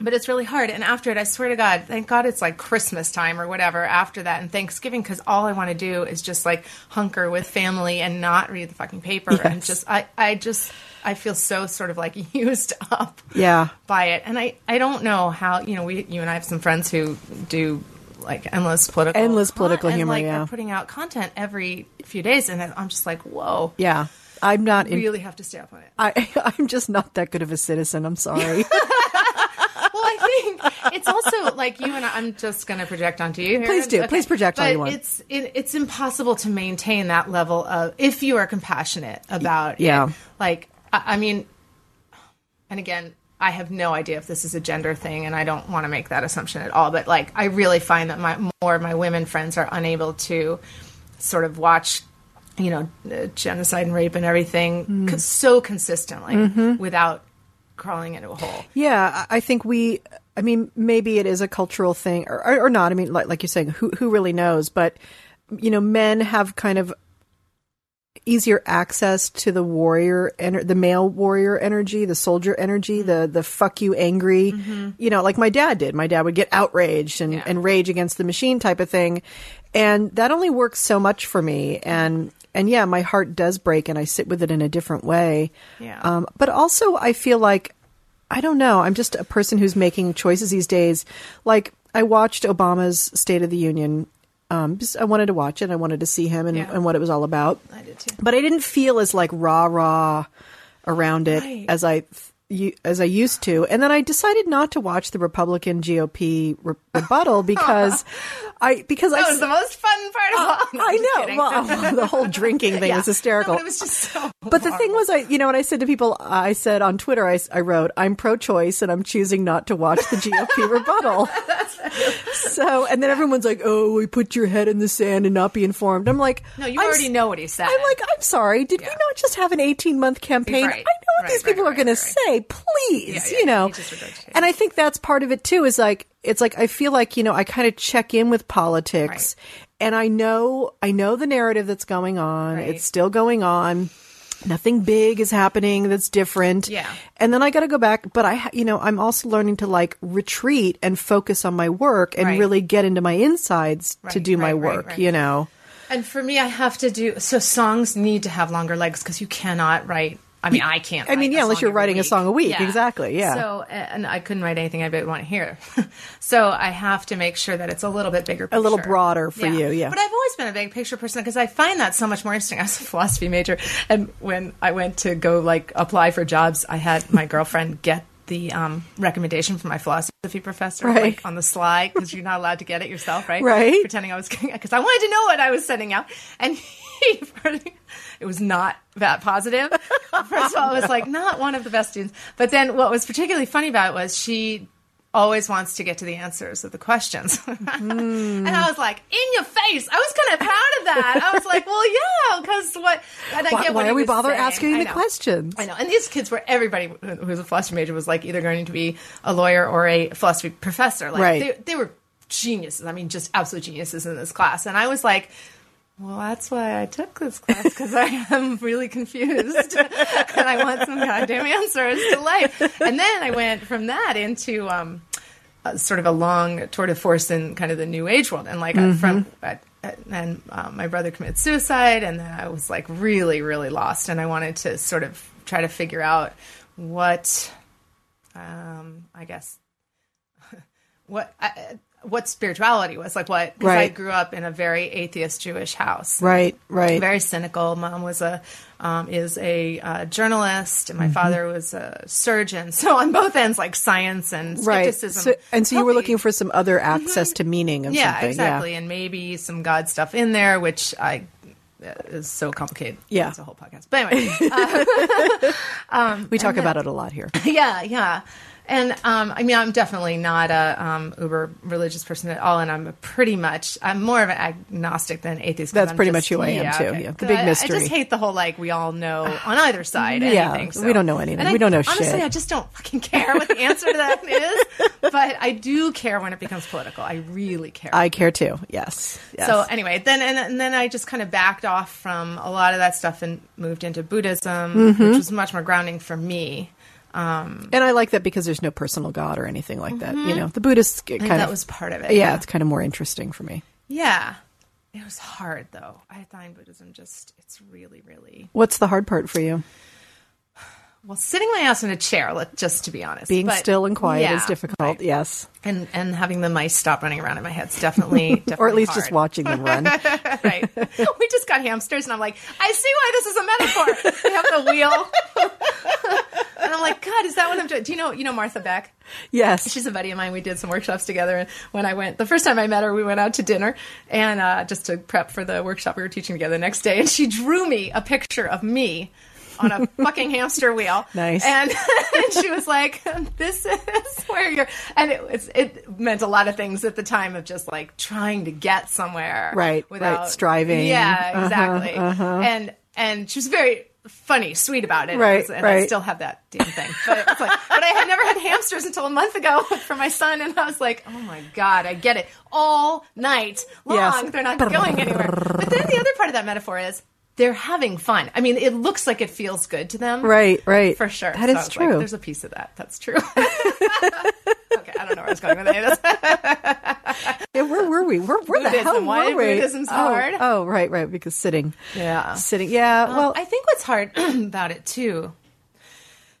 But it's really hard. And after it, I swear to God, thank God it's like Christmas time or whatever after that and Thanksgiving because all I want to do is just like hunker with family and not read the fucking paper and just I I just I feel so sort of like used up Yeah. by it. And I, I don't know how, you know, we, you and I have some friends who do like endless political, Endless political and, humor, like, yeah. Putting out content every few days. And I'm just like, whoa, Yeah, I'm not. In, really have to stay up on it. I I'm just not that good of a citizen. I'm sorry. Well, I think it's also like you and I, I'm just going to project onto you. Here. Please do. Please project all but you want. It's it, it's impossible to maintain that level of if you are compassionate about Yeah. it. Like I, I mean, and again, I have no idea if this is a gender thing, and I don't want to make that assumption at all. But like, I really find that my more of my women friends are unable to sort of watch. You know, genocide and rape and everything Mm. co- so consistently Mm-hmm. without crawling into a hole. Yeah, I think we. I mean, maybe it is a cultural thing, or, or, or not. I mean, like, like you're saying, who who really knows? But you know, men have kind of easier access to the warrior ener- the male warrior energy the soldier energy the the fuck you angry you know like my dad did my dad would get outraged and, and rage against the machine type of thing and that only works so much for me and and yeah my heart does break and i sit with it in a different way Yeah. um, but also i feel like I don't know. I'm just a person who's making choices these days. Like I watched Obama's State of the Union. Um, just, I wanted to watch it. I wanted to see him and, Yeah. and what it was all about. I did too. But I didn't feel as like rah rah around it Right. as I you, as I used to. And then I decided not to watch the Republican GOP re- rebuttal because I because I was the most fun part of uh, all. No, I know. kidding. Well, the whole drinking thing Yeah. was hysterical. No, but it was just so. But the thing was, I you know, when I said to people, I said on Twitter, I, I wrote, "I'm pro-choice and I'm choosing not to watch the GOP rebuttal." so, and then everyone's like, "Oh, we put your head in the sand and not be informed." I'm like, No, you I'm already know what he said. I'm like, I'm sorry. Did we not just have an 18 month campaign? Right. I know what Right, these right, people are going to say. Please, Yeah, yeah, you know. And I think that's part of it too. Is like it's like I feel like you know I kind of check in with politics, and I know I know the narrative that's going on. Right. It's still going on. Nothing big is happening that's different. Yeah. And then I got to go back, but I, you know, I'm also learning to like retreat and focus on my work and Right. really get into my insides to Right, do my right, right, work, right. you know. And for me, I have to do so. Songs need to have longer legs because you cannot write. I mean, I can't. I mean, yeah, unless you're writing a song a week. Exactly, yeah. So, and I couldn't write anything I would want to hear. so I have to make sure that it's a little bit bigger, A little broader for you, yeah. But I've always been a big picture person because I find that so much more interesting. I was a philosophy major, and when I went to go like apply for jobs, I had my girlfriend get the um, recommendation from my philosophy professor Right. like on the slide because you're not allowed to get it yourself, right? Right. Pretending I was because I wanted to know what I was sending out, and he it was not that positive. First of all, it was like not one of the best students. But then what was particularly funny about it was she always wants to get to the answers of the questions. Mm-hmm. and I was like, in your face. I was kind of proud of that. I was like, well, yeah, because what? And I Why, get why are we bother saying. asking the questions? I know. And these kids were everybody who was a philosophy major was like either going to be a lawyer or a philosophy professor. Like Right. they, they were geniuses. I mean, just absolute geniuses in this class. And I was like, well, that's why I took this class because I am really confused and I want some goddamn answers to life. And then I went from that into um, uh, sort of a long tour de force in kind of the new age world. And like uh, from uh, and um, my brother committed suicide, and then I was like really, really lost, and I wanted to sort of try to figure out what, um, I guess, what. Uh, what spirituality was like what because I grew up in a very atheist Jewish house Right, right. very cynical. Mom was a um, is a uh, journalist, and my Mm-hmm. father was a surgeon. So on both ends, like science and right. skepticism. So, and so you were looking for some other access to meaning of yeah, something. exactly, and maybe some God stuff in there, which I uh, is so complicated. Yeah. it's a whole podcast. But anyway, Yeah. We talk about it a lot here. yeah, yeah. And um, I mean, I'm definitely not a um, uber religious person at all, and I'm pretty much I'm more of an agnostic than atheist. That's I'm pretty just- much who I am, too, yeah. The big I- I, just hate the whole like we all know on either side. Yeah, anything, so. we don't know anything. And I- We don't know honestly, shit. I just don't fucking care what the answer to that is. But I do care when it becomes political. I really care. I care too. Yes. yes. So anyway, then and, and then I just kind of backed off from a lot of that stuff and moved into Buddhism, Mm-hmm. which was much more grounding for me. Um, and I like that because there's no personal God or anything like that. You know, the Buddhists get I think kind that of was part of it. yeah, it's kind of more interesting for me. Yeah. It was hard though. I find Buddhism just it's really, really What's the hard part for you? Well sitting my ass in a chair, let just to be honest. Being But, still and quiet yeah, is difficult. right. Yes. And and having the mice stop running around in my head's definitely, definitely Or at least just watching them run. right. We just got hamsters, and I'm like, I see why this is a metaphor. they have the wheel, and I'm like, God, is that what I'm doing? Do you know you know Martha Beck? yes. She's a buddy of mine. We did some workshops together, and when I went, the first time I met her, we went out to dinner, and uh, just to prep for the workshop we were teaching together the next day, and she drew me a picture of me. On a fucking hamster wheel, Nice. and, and she was like, "This is where you're," and it, it's, it meant a lot of things at the time of just like trying to get somewhere, Right, right, striving. Yeah, Uh-huh, exactly. uh-huh. And and she was very funny, sweet about it, Right, and I right. still have that damn thing. But, like, but I had never had hamsters until a month ago for my son, and I was like, oh my god, I get it all night long. Yes. They're not going anywhere. But then the other part of that metaphor is. They're having fun. I mean, it looks like it feels good to them. Right, right. For sure. That So is was like, true. There's a piece of that. That's true. okay, I don't know where I was going with this. Yeah, where were we? Where, where the hell Why were we? Buddhism's oh, hard? Oh, right, right. Because sitting. Yeah. Sitting. Yeah. well, I think what's hard about it too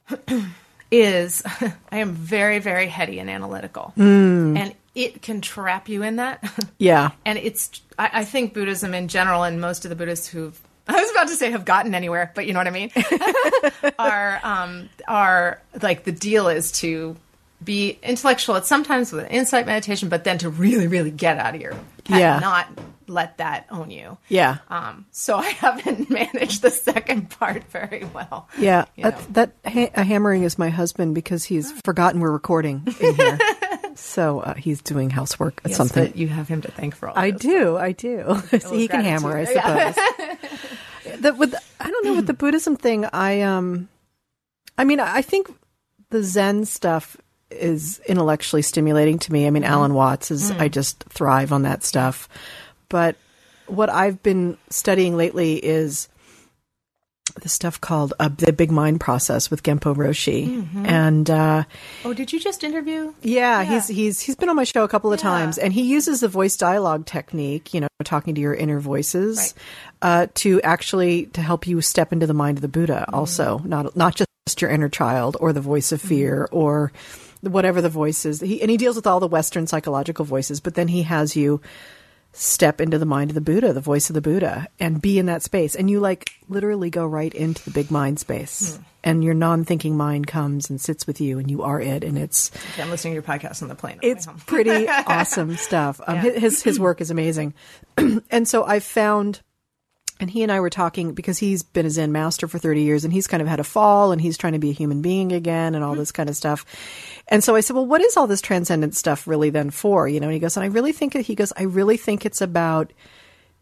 is I am very, very heady and analytical, Hmm. and it can trap you in that. yeah. and it's I, I think Buddhism in general, and most of the Buddhists who've I was about to say have gotten anywhere, but you know what I mean, are um, are like the deal is to be intellectual. at sometimes with insight meditation, but then to really, really get out of your head, Yeah. not let that own you. Yeah. Um, so I haven't managed the second part very well. Yeah, you that, know. that ha- uh, hammering is my husband because he's forgotten we're recording in here. So uh, he's doing housework at Yes, something. you have him to thank for all. I this. do, I do. He can hammer, I suppose. the, with I don't know with the Buddhism thing. I um, I mean, I think the Zen stuff is intellectually stimulating to me. I mean, Alan Watts is. I just thrive on that stuff. But what I've been studying lately is the stuff called uh, the Big Mind Process with Genpo Roshi, and. uh Oh, did you just interview? yeah, Yeah. he's he's he's been on my show a couple of Yeah. times, and he uses the voice dialogue technique, you know, talking to your inner voices, Right. uh, to actually to help you step into the mind of the Buddha. Mm-hmm. Also, not not just your inner child or the voice of fear Mm-hmm. or whatever the voice is. He, and he deals with all the Western psychological voices, but then he has you step into the mind of the Buddha, the voice of the Buddha, and be in that space. And you like literally go right into the big mind space. Hmm. And your non thinking mind comes and sits with you, and you are it. And it's Okay, I'm listening to your podcast on the plane. on the way it's pretty awesome stuff. Um, Yeah. His his work is amazing, and so I found, and he and I were talking because he's been a Zen master for thirty years, and he's kind of had a fall, and he's trying to be a human being again, and all mm-hmm. this kind of stuff. And so I said, well, what is all this transcendent stuff really then for? You know, and he goes, and I really think it, he goes, I really think it's about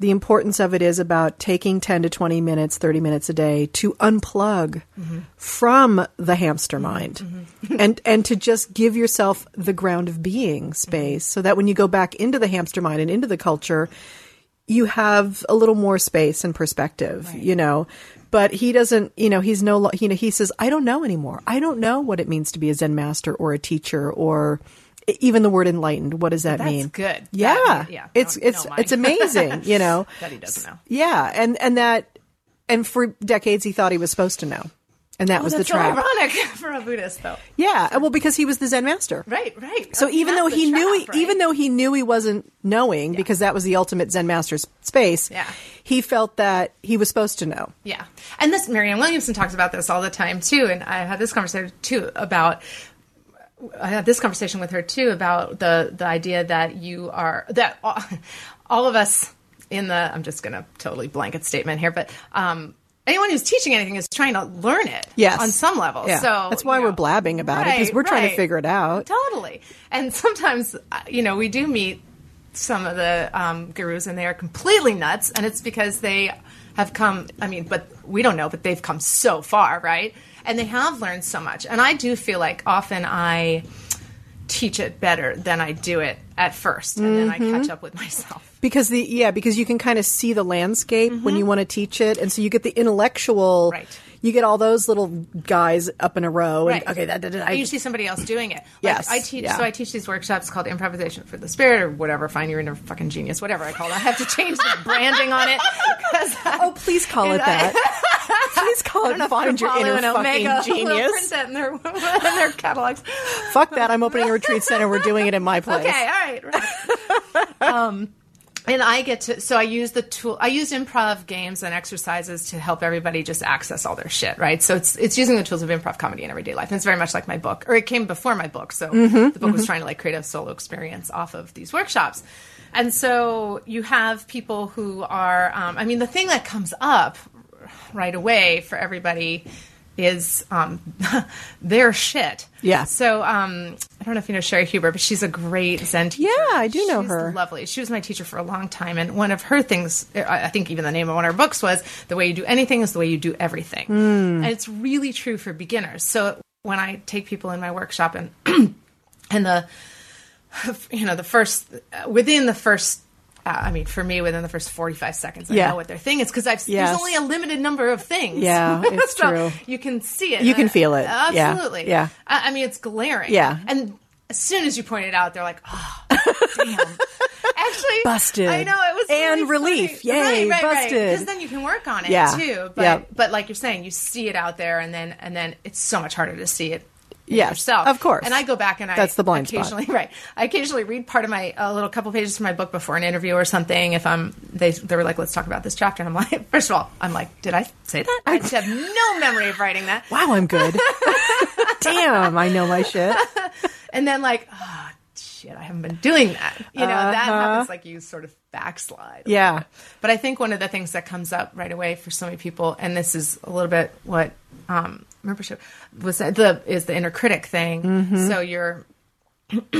the importance of it is about taking 10 to 20 minutes, 30 minutes a day to unplug mm-hmm. from the hamster mm-hmm. mind and, and to just give yourself the ground of being space so that when you go back into the hamster mind and into the culture, you have a little more space and perspective, you know. But he doesn't, you know, he's no, you know, he says, I don't know anymore. I don't know what it means to be a Zen master or a teacher or even the word enlightened. What does that That's mean? good. Yeah, That- yeah. it's No- it's no, it's amazing, you know. That he doesn't know. Yeah, and and that, and for decades he thought he was supposed to know, and that was the That's so ironic for a Buddhist, though. Yeah, well, because he was the Zen master. Right, right. So Oh, even though he knew, trap, he, even though he knew he wasn't knowing, because that was the ultimate Zen master's space. Yeah. he felt that he was supposed to know. Yeah. And this, Marianne Williamson talks about this all the time too. And I had this conversation too about, I had this conversation with her too about the, the idea that you are, that all, all of us in the, I'm just going to totally blanket statement here, but, um, anyone who's teaching anything is trying to learn it Yes. on some level. Yeah. So That's why you we're blabbing about it because we're trying to figure it out. Totally. And sometimes, uh, you know, we do meet some of the um, gurus and they are completely nuts. And it's because they have come, I mean, but we don't know, but they've come so far, right? And they have learned so much. And I do feel like often I teach it better than I do it at first. And then I Mm-hmm. catch up with myself. Because the yeah, because you can kind of see the landscape when you want to teach it, and so you get the intellectual. Mm-hmm. Right. You get all those little guys up in a row, and Right. okay, that, that, that I, you see somebody else doing it. Like, Yes, I teach. yeah. So I teach these workshops called improvisation for the spirit, or whatever. Find your inner fucking genius, whatever I call it. I have to change the branding on it. I- Oh, please call it that. please call it find your Apollo inner and fucking Omega genius. print that in their, in their catalogs. Fuck that! I'm opening a retreat center. We're doing it in my place. Okay, all right. right. um, and I get to, so I use the tool, I use improv games and exercises to help everybody just access all their shit, right? So it's, it's using the tools of improv comedy in everyday life. And it's very much like my book, or it came before my book. So the book was trying to like create a solo experience off of these workshops. And so you have people who are, um, I mean, the thing that comes up right away for everybody is um, their shit. Yeah. So um, I don't know if you know Cheri Huber, but she's a great Zen teacher. Yeah, I do know She's her. Lovely. She was my teacher for a long time, and one of her things, I think even the name of one of her books was "The way you do anything is the way you do everything," Hmm. and it's really true for beginners. So when I take people in my workshop and and the you know the first within the first uh, I mean, for me, within the first 45 seconds, I Yeah. know what their thing is because I've Yes. there's only a limited number of things. Yeah, it's So true. You can see it. You can feel it. Absolutely. Yeah. I, I mean, it's glaring. Yeah. And as soon as you point it out, they're like, oh, damn. Actually, Busted. I know it was And really relief. funny. Yay, right, right, busted. Because then you can work on it Yeah. too. But Yeah. but like you're saying, you see it out there, and then and then it's so much harder to see it. Yes, yourself. of course. And I go back and I That's the blind spot. occasionally right. I occasionally read part of my a little couple pages from my book before an interview or something. If I'm they they were like, let's talk about this chapter, and I'm like, first of all, I'm like, did I say that? I just have no memory of writing that. Wow, I'm good. Damn, I know my shit. and then like oh shit i haven't been doing that you know that Uh-huh. happens like you sort of backslide Yeah. but i think one of the things that comes up right away for so many people and this is a little bit what um membership was that the is the inner critic thing Mm-hmm. so you're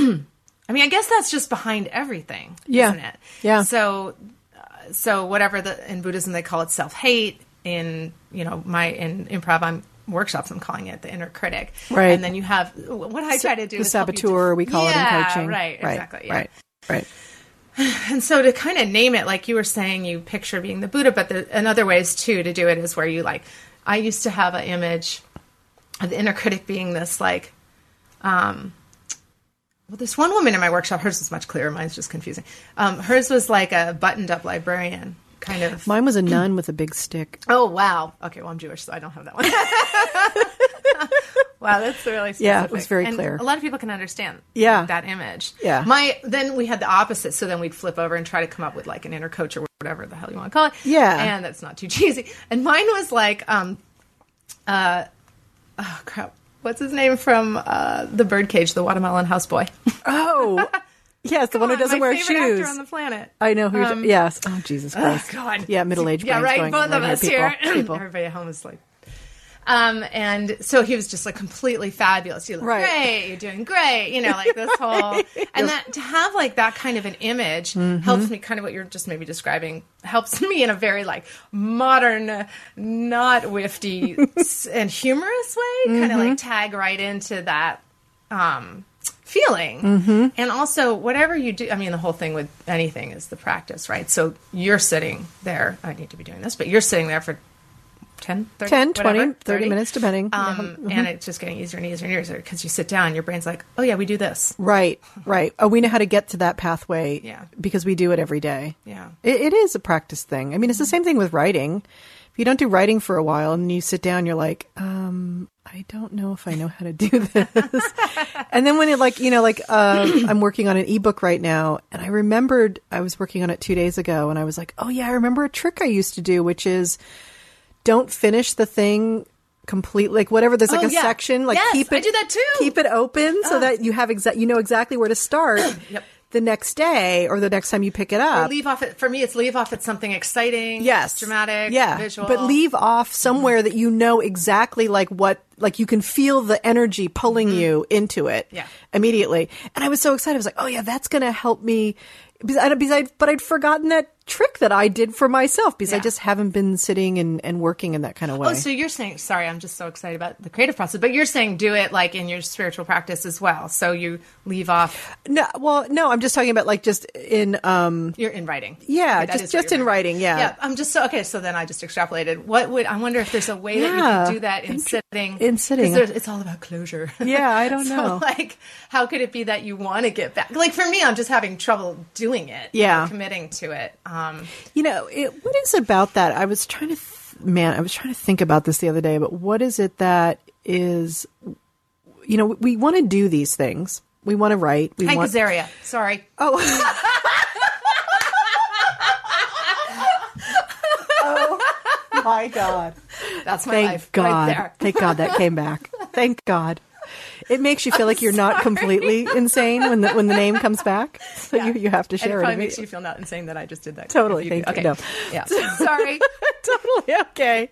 I mean, I guess that's just behind everything, Yeah. isn't it? Yeah. So, uh, so whatever the in Buddhism they call it self hate. In you know my in improv, I'm workshops. I'm calling it the inner critic. Right. And then you have what I try to do the is saboteur, to- we call it in coaching. Right. right, Exactly. Yeah. right, right. And so to kind of name it, like you were saying, you picture being the Buddha, but the, and other ways too to do it is where you like. I used to have an image of the inner critic being this like, um, well, this one woman in my workshop, hers was much clearer. Mine's just confusing. Um, hers was like a buttoned-up librarian, kind of. Mine was a nun with a big stick. oh wow. Okay, well I'm Jewish, so I don't have that one. wow, that's really specific. Yeah, it was very And clear. A lot of people can understand. Yeah. that image. Yeah. My then we had the opposite, so then we'd flip over and try to come up with like an inner coach or whatever the hell you want to call it. Yeah. and that's not too cheesy. And mine was like, um, uh, oh crap, what's his name from uh, the Birdcage, the Watermelon Houseboy? Oh, yes, the one who doesn't wear shoes. actor on the planet. I know who. Um, yes. Oh Jesus Christ. Oh God. Yeah, middle aged. Yeah, right. Going, Both of us people, here. People. Everybody at home is like. Um, and so he was just like completely fabulous. You look Right. great. You're doing great. You know, like this whole, and that to have like that kind of an image Mm-hmm. helps me kind of what you're just maybe describing helps me in a very like modern, not wifty and humorous way, kind of Mm-hmm. like tag right into that, um, feeling. Mm-hmm. And also, whatever you do, I mean, the whole thing with anything is the practice, right? So you're sitting there, I need to be doing this, but you're sitting there for 10, 30, 10, 20, whatever, 30 minutes, depending. Um, And it's just getting easier and easier and easier because you sit down, your brain's like, oh, yeah, we do this. Right, right. Oh, we know how to get to that pathway Yeah. because we do it every day. Yeah. It, it is a practice thing. I mean, it's the same thing with writing. If you don't do writing for a while and you sit down, you're like, um, I don't know if I know how to do this. and then when it like, you know, like, uh, I'm working on an ebook right now and I remembered I was working on it two days ago and I was like, oh yeah, I remember a trick I used to do, which is don't finish the thing completely like whatever there's like Oh, a yeah. section like Yes, keep it I do that too. keep it open so that you have exact you know exactly where to start Yep. The next day or the next time you pick it up. Or leave off it, for me, it's leave off at something exciting, yes dramatic, yeah visual. but leave off somewhere that you know exactly like what like you can feel the energy pulling you into it Mm-hmm. Yeah. immediately and i was so excited i was like oh yeah that's gonna help me because I, because I, but I'd forgotten that trick that I did for myself because I just haven't been sitting and, and working in that kind of way. Oh, so you're saying, sorry, I'm just so excited about the creative process, but you're saying do it like in your spiritual practice as well. So you leave off, no, well, no, I'm just talking about like just in, um, you're in writing. Yeah, just- just in writing, yeah. Yeah, I'm just so, okay, so then I just extrapolated. What would, I wonder if there's a way that you can do that in sitting. In sitting. It's all about closure. Yeah, I don't So, know. like, how could it be that you want to get back? Like, for me, I'm just having trouble doing it. Yeah. Committing to it. Um, Um, you know, it, what is about that? I was trying to, th- man, I was trying to think about this the other day, but what is it that is, you know, we want to do these things. We want to write. We Hank want. Azaria. Sorry. Oh. Oh. oh. My God. That's my Thank life. God. Right there. Thank God that came back. Thank God. It makes you feel like you're not completely insane when the when the name comes back. So you, you have to And it share it. probably makes you feel not insane that I just did that. Totally, thank you. Okay. Yeah. Sorry. totally okay.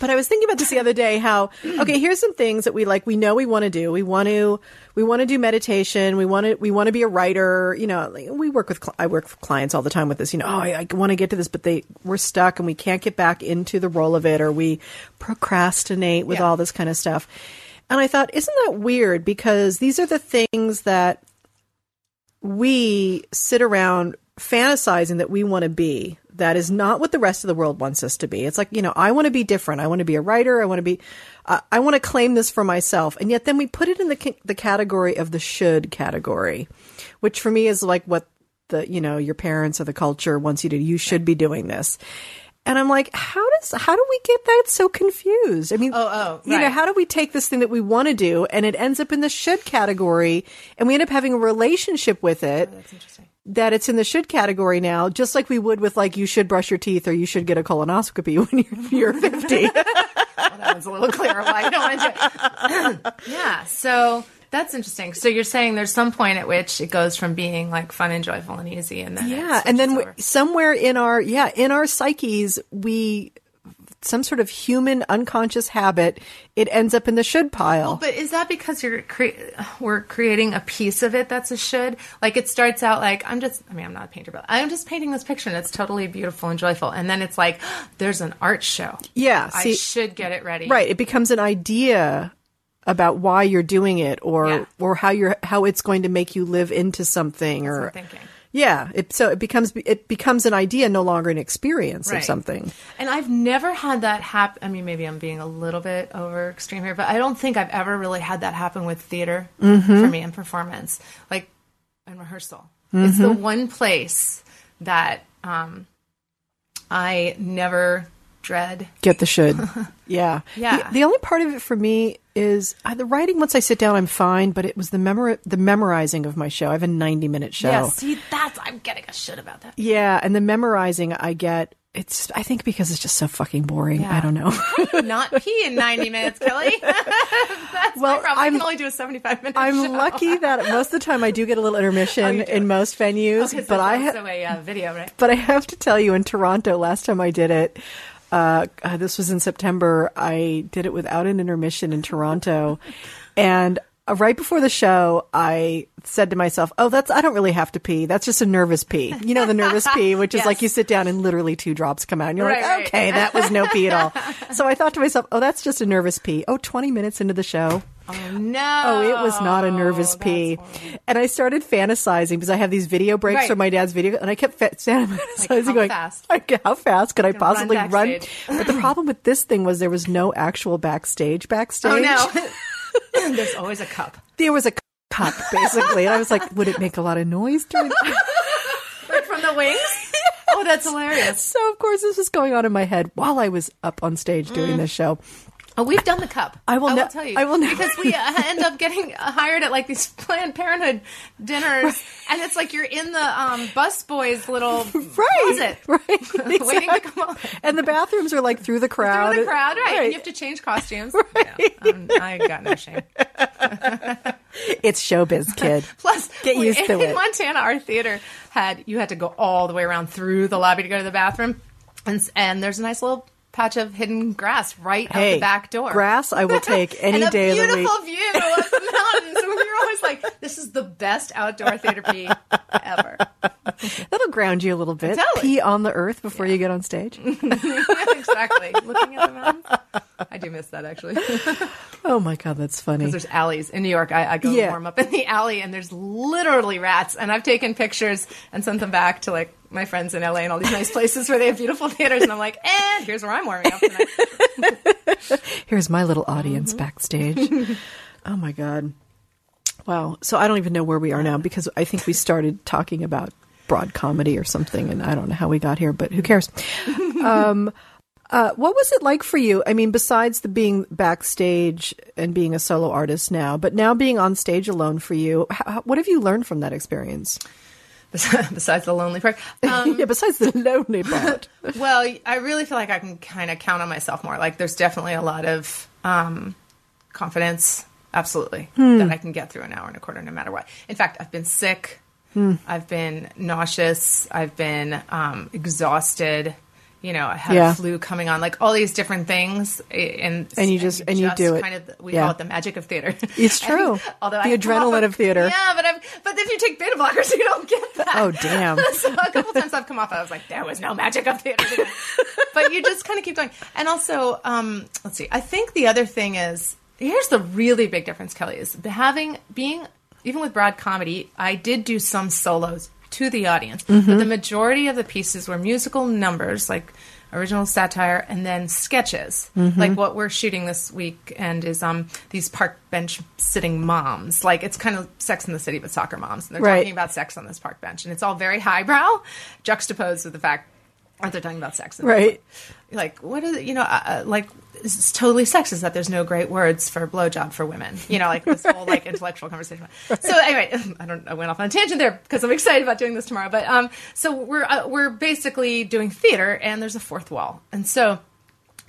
But I was thinking about this the other day how okay, here's some things that we like we know we want to do. We want to we want to do meditation, we want to we want to be a writer, you know, like, we work with I work with clients all the time with this, you know, oh, I, I want to get to this but they we're stuck and we can't get back into the role of it or we procrastinate with Yeah. all this kind of stuff. And I thought, isn't that weird? Because these are the things that we sit around fantasizing that we want to be. That is not what the rest of the world wants us to be. It's like you know i want to be different. I want to be a writer. I want to be uh, i want to claim this for myself. And yet then we put it in the the category of the should category which for me is like what the you know your parents or the culture wants you to you should be doing this and i'm like how does how do we get that so confused i mean Oh, oh, right. you know how do we take this thing that we want to do and it ends up in the should category and we end up having a relationship with it oh, That's interesting. that it's in the should category now, just like we would with like you should brush your teeth or you should get a colonoscopy when you're, you're 50. Well, that one's a little clearer why you don't want to do it. yeah. So that's interesting. So you're saying there's some point at which it goes from being like fun and joyful and easy, and then yeah, and then we, somewhere in our yeah in our psyches we some sort of human unconscious habit, it ends up in the should pile. But is that because you're cre- we're creating a piece of it that's a should? Like it starts out like I'm just I mean I'm not a painter, but I'm just painting this picture and it's totally beautiful and joyful, and then it's like there's an art show. yeah, I should get it ready. right. It becomes an idea about why you're doing it, or Yeah. or how you're how it's going to make you live into something, That's or thinking. yeah. It, so it becomes it becomes an idea, no longer an experience of something. And I've never had that happen. I mean, maybe I'm being a little bit over extreme here, but I don't think I've ever really had that happen with theater Mm-hmm. for me in performance, like in rehearsal. It's the Mm-hmm. one place that um, I never dread. Get the should. yeah. Yeah. The, the only part of it for me is uh, the writing. Once I sit down, I'm fine. But it was the memor- the memorizing of my show. I have a 90 minute show. Yeah, see, that's I'm getting a shit about that. Yeah, and the memorizing I get. It's I think because it's just so fucking boring. Yeah. I don't know. Not pee in 90 minutes, Kelly. that's Well, i can only do a 75 minute. I'm show. lucky that most of the time I do get a little intermission Oh, in most venues, but I it's ha- a uh, video, right? but I have to tell you, in Toronto, last time I did it, uh, uh, this was in September. I did it without an intermission in Toronto, and uh, right before the show, I said to myself, "Oh, that's I don't really have to pee. That's just a nervous pee. You know, the nervous pee, which is like you sit down and literally two drops come out, and you're Right, like, right. okay, that was no pee at all. So I thought to myself, "Oh, that's just a nervous pee. Oh, 20 minutes into the show." Oh, no. Oh, it was not a nervous That's pee. horrible. And I started fantasizing because I have these video breaks Right. from my dad's video, and I kept fa- fantasizing how going, fast? like, how fast could I Gonna run possibly run? But the problem with this thing was there was no actual backstage backstage. Oh, no. There's always a cup. There was a cup, basically. and I was like, would it make a lot of noise during Like from the wings? Oh, that's hilarious. So, of course, this was going on in my head while I was up on stage doing mm. this show. Oh, we've done the cup. I will I ne- tell you. I will never- because we uh, end up getting hired at like these Planned Parenthood dinners, and it's like you're in the um, bus boys' little Right. closet, Right. waiting to come on. And the bathrooms are like through the crowd. Through the crowd, right? And you have to change costumes. Yeah, um, I got no shame. It's showbiz, kid. Plus, Get we- used to in it. In Montana, our theater had you had to go all the way around through the lobby to go to the bathroom, and and there's a nice little patch of hidden grass right out the back door. grass I will take any day of the week. beautiful view of the mountains. We were always like, "This is the best outdoor theater pee ever." That'll ground you a little bit. Totally. Pee on the earth before you get on stage. exactly. Looking at the mountains, I do miss that actually. Oh my god, that's funny. Because there's alleys in New York. I, I go Yeah. warm up in the alley, and there's literally rats. And I've taken pictures and sent them back to like my friends in LA and all these nice places where they have beautiful theaters. And I'm like, and here's where I'm warming up tonight. Here's my little audience Mm-hmm. backstage. oh my god. Wow. So I don't even know where we are now because I think we started talking about broad comedy or something, and I don't know how we got here, but who cares? um, uh, what was it like for you? I mean, besides the being backstage and being a solo artist now, but now being on stage alone for you, how, what have you learned from that experience? Besides the lonely part. Um, yeah, besides the lonely part. well, I really feel like I can kind of count on myself more. Like there's definitely a lot of um, confidence, absolutely, that I can get through an hour and a quarter no matter what. In fact, I've been sick. I've been nauseous. I've been um, exhausted. You know, I had Yeah. flu coming on, like all these different things, and And you just- and you do it. Kind of, we Yeah. call it the magic of theater. It's And- true. although The I adrenaline of theater. Yeah, but I've, but if you take beta blockers, you don't get that. Oh, damn. so a couple times I've come off, I was like, there was no magic of theater but you just kind of keep going. And also, um, let's see. I think the other thing is here's the really big difference, Kelly, is having being even with broad comedy. I did do some solos to the audience, but the majority of the pieces were musical numbers, like original satire and then sketches like what we're shooting this week, and is um these park bench sitting moms. Like it's kind of sex in the city but soccer moms. And they're Right. talking about sex on this park bench. And it's all very highbrow juxtaposed with the fact that they're talking about sex Right. like what is it you know uh, uh, like it's totally sexist that there's no great words for blowjob for women. You know like this whole like intellectual conversation. So anyway i don't i went off on a tangent there because i'm excited about doing this tomorrow. But um so we're uh, we're basically doing theater and there's a fourth wall. And so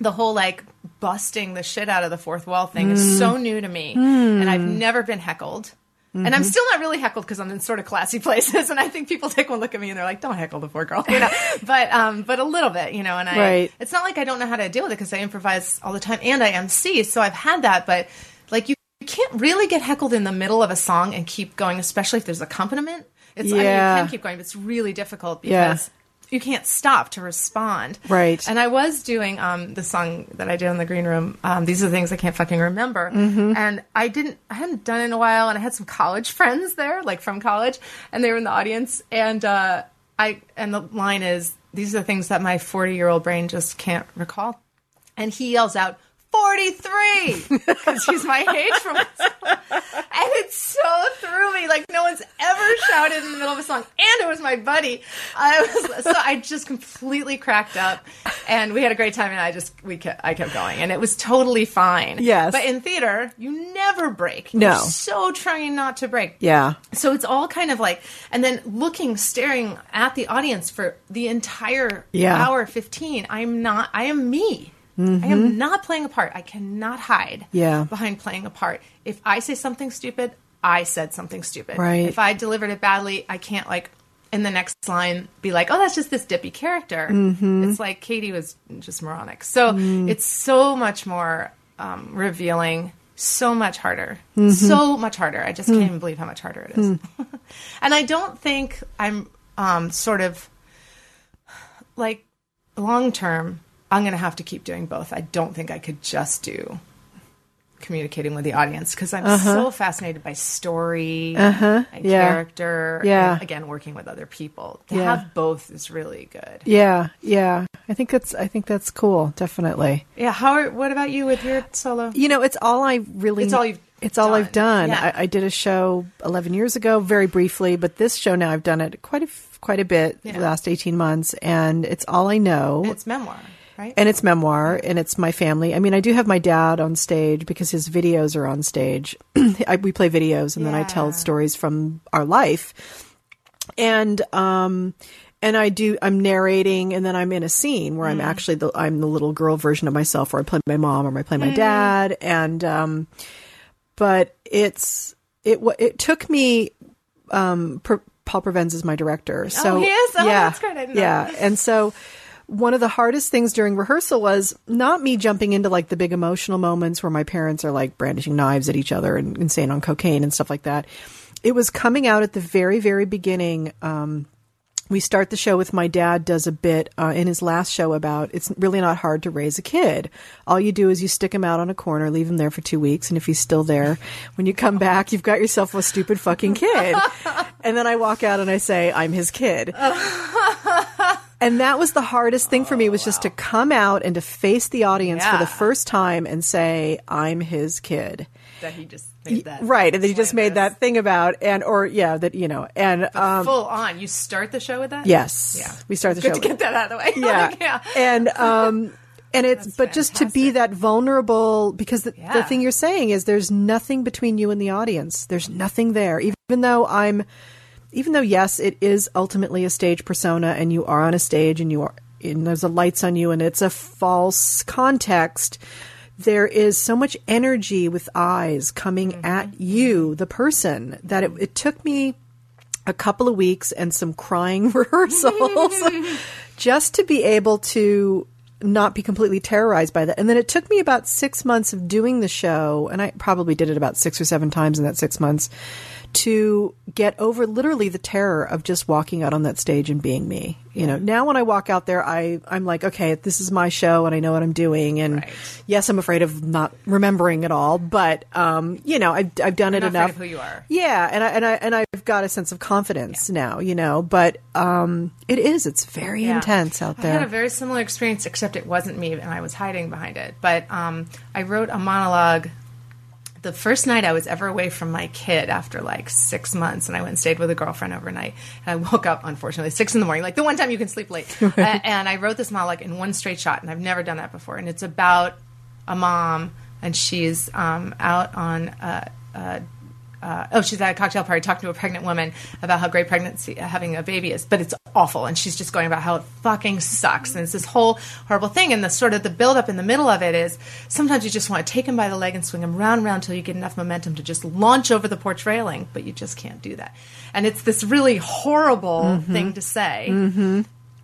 the whole like busting the shit out of the fourth wall thing is so new to me and i've never been heckled And I'm still not really heckled because I'm in sort of classy places, and I think people take one look at me and they're like, "Don't heckle the poor girl," you know. but um, but a little bit, you know. And I, Right. it's not like I don't know how to deal with it because I improvise all the time and I MC, so I've had that. But like you, you can't really get heckled in the middle of a song and keep going, especially if there's accompaniment. It's I mean, Yeah. you can keep going, but it's really difficult Yeah. You can't stop to respond. Right. And I was doing um, the song that I did in the green room. Um, These are the things I can't fucking remember. Mm-hmm. And I didn't, I hadn't done it in a while, and I had some college friends there, like from college, and they were in the audience. And uh, I, and the line is, "These are the things that my forty-year-old brain just can't recall." And he yells out. 43 because he's my age from and it so threw me like no one's ever shouted in the middle of a song. And it was my buddy. I was so i just completely cracked up. And we had a great time and i just we kept i kept going. And it was totally fine. Yes. but in theater you never break. No. You're so trying not to break. Yeah. so it's all kind of like and then looking staring at the audience for the entire Yeah. hour 15 i'm not i am me i am not playing a part i cannot hide Mm-hmm. Yeah. behind playing a part if i say something stupid i said something stupid Right. if i delivered it badly i can't like in the next line be like oh that's just this dippy character Mm-hmm. it's like katie was just moronic so Mm. it's so much more um, revealing so much harder Mm-hmm. so much harder i just Hmm. can't even believe how much harder it is and I don't think I'm um, sort of like long term. I'm going to have to keep doing both. I don't think I could just do communicating with the audience because I'm so fascinated by story and Uh-huh. Yeah. character. Yeah. and, again, working with other people to Yeah. have both is really good. Yeah. Yeah. I think that's I think that's cool. Definitely. Yeah. How? Are, what about you with your solo? You know, it's all I really. It's all you've It's all I've done. done. Yeah. I, I did a show 11 years ago, very briefly, but this show now I've done it quite a quite a bit the last 18 months, and it's all I know. It's memoir, right? and it's memoir and it's my family. I mean, I do have my dad on stage because his videos are on stage. I, we play videos and then I tell stories from our life. And um and I do I'm narrating and then I'm in a scene where Mm. I'm actually the I'm the little girl version of myself or I play my mom or I play Mm. my dad and um but it's it it took me um per, Paul Provenza is my director. So he is? Oh, yeah, that's great. I didn't know yeah, and so one of the hardest things during rehearsal was not me jumping into like the big emotional moments where my parents are like brandishing knives at each other and insane on cocaine and stuff like that. It was coming out at the very, very beginning. Um, we start the show with my dad does a bit uh, in his last show about it's really not hard to raise a kid. All you do is you stick him out on a corner, leave him there for two weeks, and if he's still there, when you come back, you've got yourself a stupid fucking kid. and then I walk out and I say, I'm his kid. and that was the hardest thing for me was just to come out and to face the audience for the first time and say, I'm his kid. that he just made that Right. And then he just made that thing about, and, or yeah, that, you know, and, um, full on. You start the show with that. yes. Yeah. We start the Good show. to get that out of the way. yeah. Like, yeah. And um and it's That's but just to be that vulnerable because the, the thing you're saying is there's nothing between you and the audience. There's nothing there. Even though I'm even though yes, it is ultimately a stage persona and you are on a stage and you are and there's a lights on you and it's a false context. There is so much energy with eyes coming Mm-hmm. at you, the person, that it, it took me a couple of weeks and some crying rehearsals just to be able to not be completely terrorized by that. And then it took me about six months of doing the show, and I probably did it about six or seven times in that six months to get over literally the terror of just walking out on that stage and being me. You know, now when I walk out there, I, I'm like, okay, this is my show and I know what I'm doing. And Right. yes, I'm afraid of not remembering it all, but, um, you know, I've, I've done it You're not enough. who you are. Yeah, and I and I and I've got a sense of confidence now, you know. But um, it is it's very Yeah. intense out there. I had a very similar experience, except it wasn't me, and I was hiding behind it. But um, I wrote a monologue the first night I was ever away from my kid after like six months, and I went and stayed with a girlfriend overnight. And I woke up, unfortunately, six in the morning, like the one time you can sleep late. A- and I wrote this monologue in one straight shot, and I've never done that before. And it's about a mom, and she's um, out on. a, uh, uh, oh, she's at a cocktail party talking to a pregnant woman about how great pregnancy, having a baby is. But it's awful. And she's just going about how it fucking sucks. And it's this whole horrible thing. And the sort of the build up in the middle of it is sometimes you just want to take him by the leg and swing him round and round until you get enough momentum to just launch over the porch railing but you just can't do that. And it's this really horrible Mm-hmm. thing to say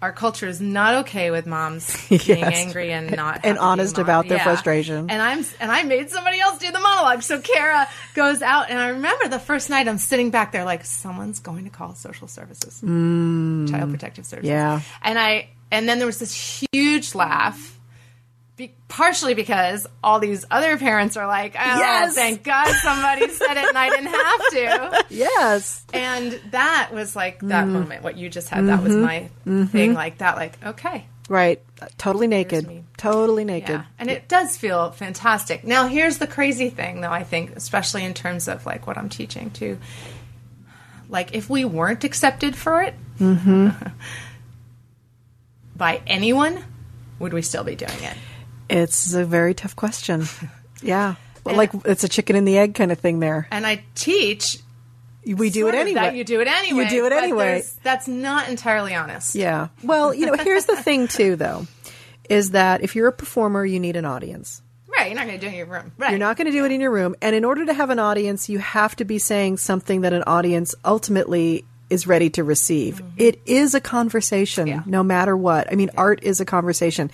our culture is not okay with moms being Yes. angry and not And honest about their Yeah. frustration. And I'm and I made somebody else do the monologue. So Kara goes out, and I remember the first night I'm sitting back there like someone's going to call social services, child protective services. Mm. Yeah. And I and then there was this huge laugh. Be, partially because all these other parents are like, oh, Yes. thank God somebody said it and I didn't have to. Yes. And that was like that Mm. moment, what you just had. That was Mm-hmm. my thing, like that, like, okay, Right. Totally naked. Totally naked. yeah, and it does feel fantastic. Now, here's the crazy thing, though. I think, especially in terms of like what I'm teaching too. Like, if we weren't accepted for it by anyone, would we still be doing it? It's a very tough question. Yeah. Well, like it's a chicken and the egg kind of thing there. And I teach. We do it anyway. That you do it anyway. You do it anyway. That's not entirely honest. Yeah. Well, you know, here's the thing too though, is that if you're a performer, you need an audience. Right. You're not going to do it in your room. Right. You're not going to do it in your room. And in order to have an audience, you have to be saying something that an audience ultimately is ready to receive. Mm-hmm. It is a conversation, Yeah. no matter what. I mean, art is a conversation.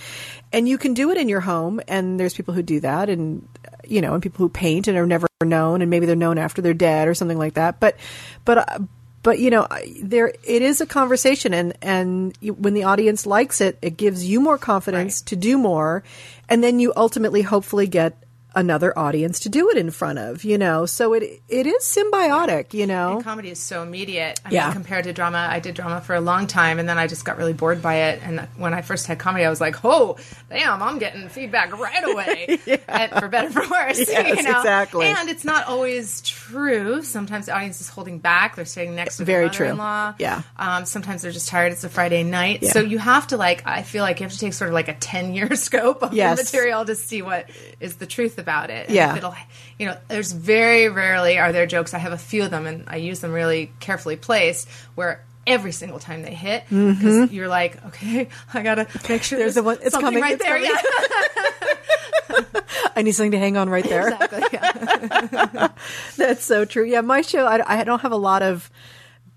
And you can do it in your home, and there's people who do that, and, you know, and people who paint and are never known, and maybe they're known after they're dead or something like that. But, but, uh, but you know, there it is a conversation, and and when the audience likes it, it gives you more confidence Right. to do more, and then you ultimately, hopefully, get another audience to do it in front of. You know, so it it is symbiotic. You know, And comedy is so immediate. I Yeah. mean, compared to drama, I did drama for a long time, and then I just got really bored by it. And when I first had comedy, I was like, "Oh, damn, I'm getting feedback right away, and for better for worse." Yes, you know? exactly. And it's not always true. Sometimes the audience is holding back; they're sitting next to Very true. mother-in-law. Yeah. Um, sometimes they're just tired. It's a Friday night, Yeah. so you have to like. I feel like you have to take sort of like a ten year scope of Yes. the material to see what is the truth about it. Yeah. it'll you know there's very rarely are there jokes i have a few of them and i use them really carefully placed where every single time they hit because you're like okay i gotta make sure Mm-hmm. There's there's, the one- it's coming, right it's there coming. yeah I need something to hang on right there. exactly yeah. That's so true. Yeah, my show, I, I don't have a lot of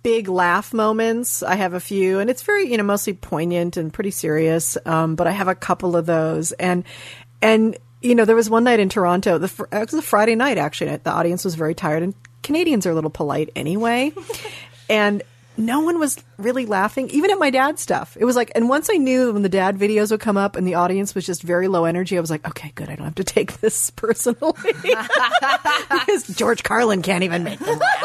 big laugh moments. I have a few, and it's very, you know, mostly poignant and pretty serious. Um, but I have a couple of those, and and you know, there was one night in Toronto. The fr- it was a Friday night actually. The audience was very tired, and Canadians are a little polite anyway, and. No one was really laughing, even at my dad's stuff. It was like, and once I knew when the dad videos would come up and the audience was just very low energy, I was like, okay, good. I don't have to take this personally. because George Carlin can't even make them laugh.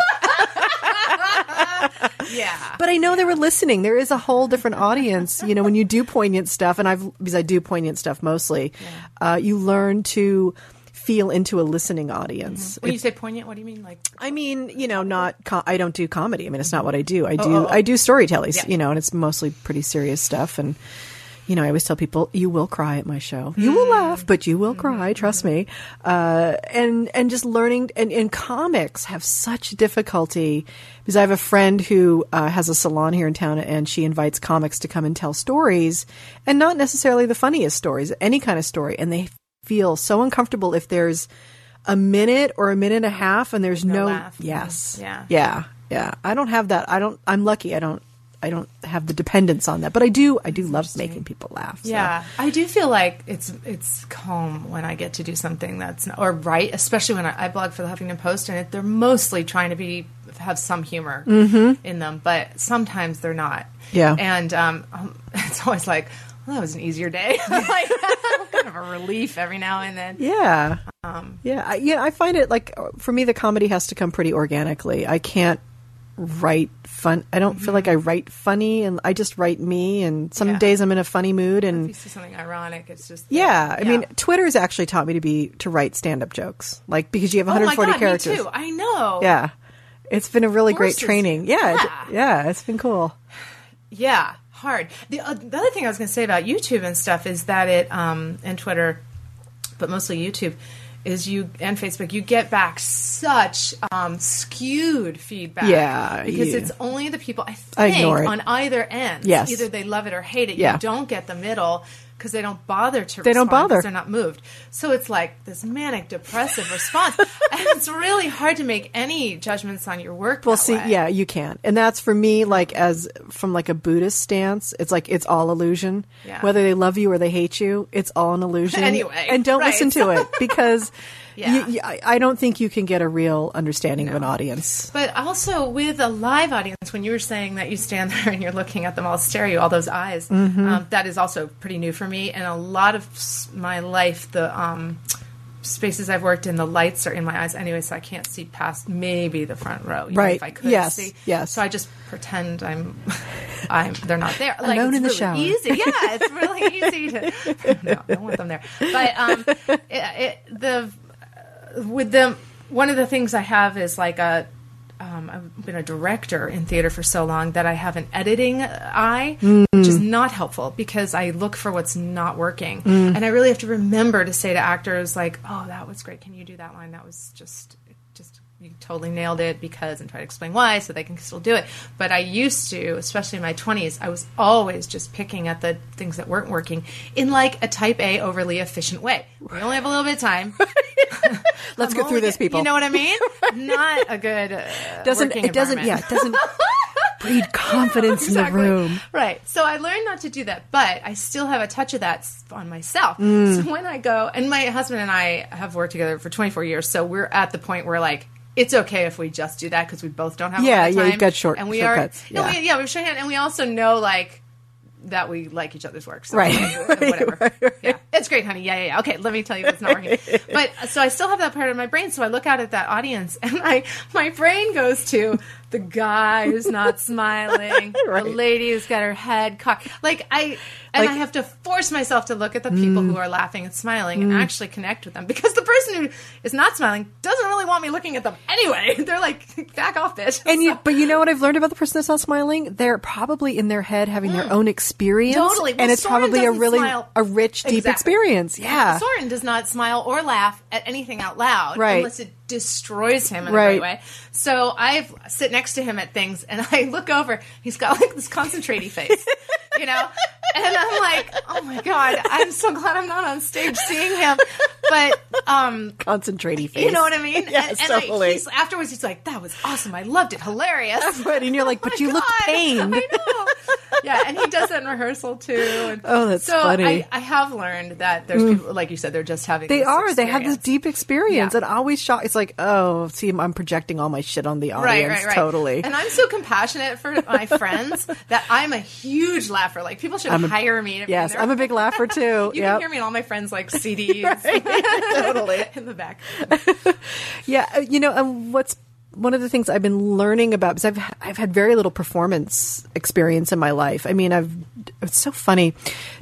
yeah But I know they were listening. There is a whole different audience. You know, when you do poignant stuff, and I've because I do poignant stuff mostly, uh, you learn to feel into a listening audience. when you say poignant what do you mean like I mean, you know, not co- I don't do comedy. I mean, it's not what I do. I do I do storytelling. Yeah. You know, and it's mostly pretty serious stuff. And you know, I always tell people, you will cry at my show. You will laugh, but you will cry. Trust me. Uh, and and just learning and, and comics have such difficulty because I have a friend who uh, has a salon here in town, and she invites comics to come and tell stories, and not necessarily the funniest stories, any kind of story, and they feel so uncomfortable if there's a minute or a minute and a half and there's no, laugh. yes Yeah. yeah yeah i don't have that i don't i'm lucky i don't i don't have the dependence on that but i do i do love making people laugh so. Yeah, I do feel like it's it's calm when I get to do something that's not, or right, especially when I, I blog for the Huffington Post, and it, they're mostly trying to be have some humor in them, but sometimes they're not. Mm-hmm. Yeah. and um, um, it's always like, well, that was an easier day. like kind of a relief every now and then. yeah Um, yeah I, yeah i find it like for me the comedy has to come pretty organically i can't write fun i don't feel like i write funny and i just write me and some Mm-hmm. Yeah. days i'm in a funny mood If and something ironic, it's just yeah, I mean, Twitter's actually taught me to be to write stand-up jokes, like because you have oh my 140 god, characters. I know. Yeah, it's been a really great training. you. Yeah, it- Yeah. yeah, it's been cool. Yeah, hard. The, uh, the other thing I was going to say about YouTube and stuff is that it, um, and Twitter, but mostly YouTube, is you and Facebook, you get back such um, skewed feedback. Yeah, because yeah. it's only the people I I think ignore on either end. Yes. either they love it or hate it. Yeah. You don't get the middle because they don't bother to. They don't bother. They're not moved. So it's like this manic depressive response, and it's really hard to make any judgments on your work. Well, see, way. yeah, you can, and that's for me. Like as from like a Buddhist stance, it's like it's all illusion. Yeah. Whether they love you or they hate you, it's all an illusion. Anyway, and don't right. listen to it because Yeah. you, I don't think you can get a real understanding of an audience. But also with a live audience, when you were saying that you stand there and you're looking at them all you, all those eyes, Mm-hmm. um, that is also pretty new for me. And a lot of my life, the um, spaces I've worked in, the lights are in my eyes anyway, so I can't see past maybe the front row. Right. If I could Yes. see. Yes. So I just pretend I'm, I'm. They're not there. Like, Alone it's in the really shower. Easy. Yeah, it's really easy to. No, I don't want them there. But um, it, it, the with them one of the things i have is like a um, I've been a director in theater for so long that I have an editing eye, which is not helpful because I look for what's not working. And I really have to remember to say to actors, like, oh, that was great. Can you do that line? That was just, you totally nailed it because, and try to explain why so they can still do it. But I used to, especially in my 20s, I was always just picking at the things that weren't working in like a type A overly efficient way. We only have a little bit of time. Let's I'm go through this, people. You know what I mean? Not a good uh, doesn't it doesn't yeah it doesn't breed confidence Exactly. in the room. Right. So I learned not to do that, but I still have a touch of that on myself. Mm. So when I go, and my husband and I have worked together for 24 years, so we're at the point where like. It's okay if we just do that because we both don't have a Yeah, lot of yeah, you've got short- and we shortcuts, are, no, yeah. we, yeah, we shorthand, and we also know like that we like each other's work. So Right, whatever. right, right. Yeah, it's great, honey. Yeah, yeah, yeah. Okay, let me tell you what's not working. But so I still have that part of my brain. So I look out at that audience, and I my brain goes to the guy who's not smiling, Right. the lady who's got her head cocked. Like I, and Like- I have to force myself to look at the people who are laughing and smiling and actually connect with them because the person who is not smiling doesn't really want me looking at them anyway. They're like, back off, bitch. And you, but you know what I've learned about the person that's not smiling? They're probably in their head having their own experience, Mm. Totally. Well, and it's Soren probably a really smile. a rich, deep Exactly. experience. Yeah, Soren does not smile or laugh at anything out loud Right. unless it destroys him in a great way. So I sit next to him at things and I look over. He's got like this concentrating face, you know? And I'm like, oh my God, I'm so glad I'm not on stage seeing him. But, um, concentrating face. you know what I mean? Yes, and, and I- he's, afterwards, he's like, that was awesome. I loved it. Hilarious. Right, and you're like, but you looked Oh pained. I know. Yeah, and he does that in rehearsal too. And Oh, that's so funny. Mm. I, I have learned that there's people, like you said, they're just having. They this are. They have this deep experience, Yeah. and always shock. It's like, oh, see, I'm projecting all my shit on the audience. Right, right, right. Totally. And I'm so compassionate for my friends that I'm a huge laugher. Like people should a- hire me. To be yes, I'm a big laugher too. You Yep. can hear me and all my friends like CDs totally. in the back. Yeah, uh, you know, and what's one of the things I've been learning about because I've I've had very little performance experience in my life. I mean, I've it's so funny,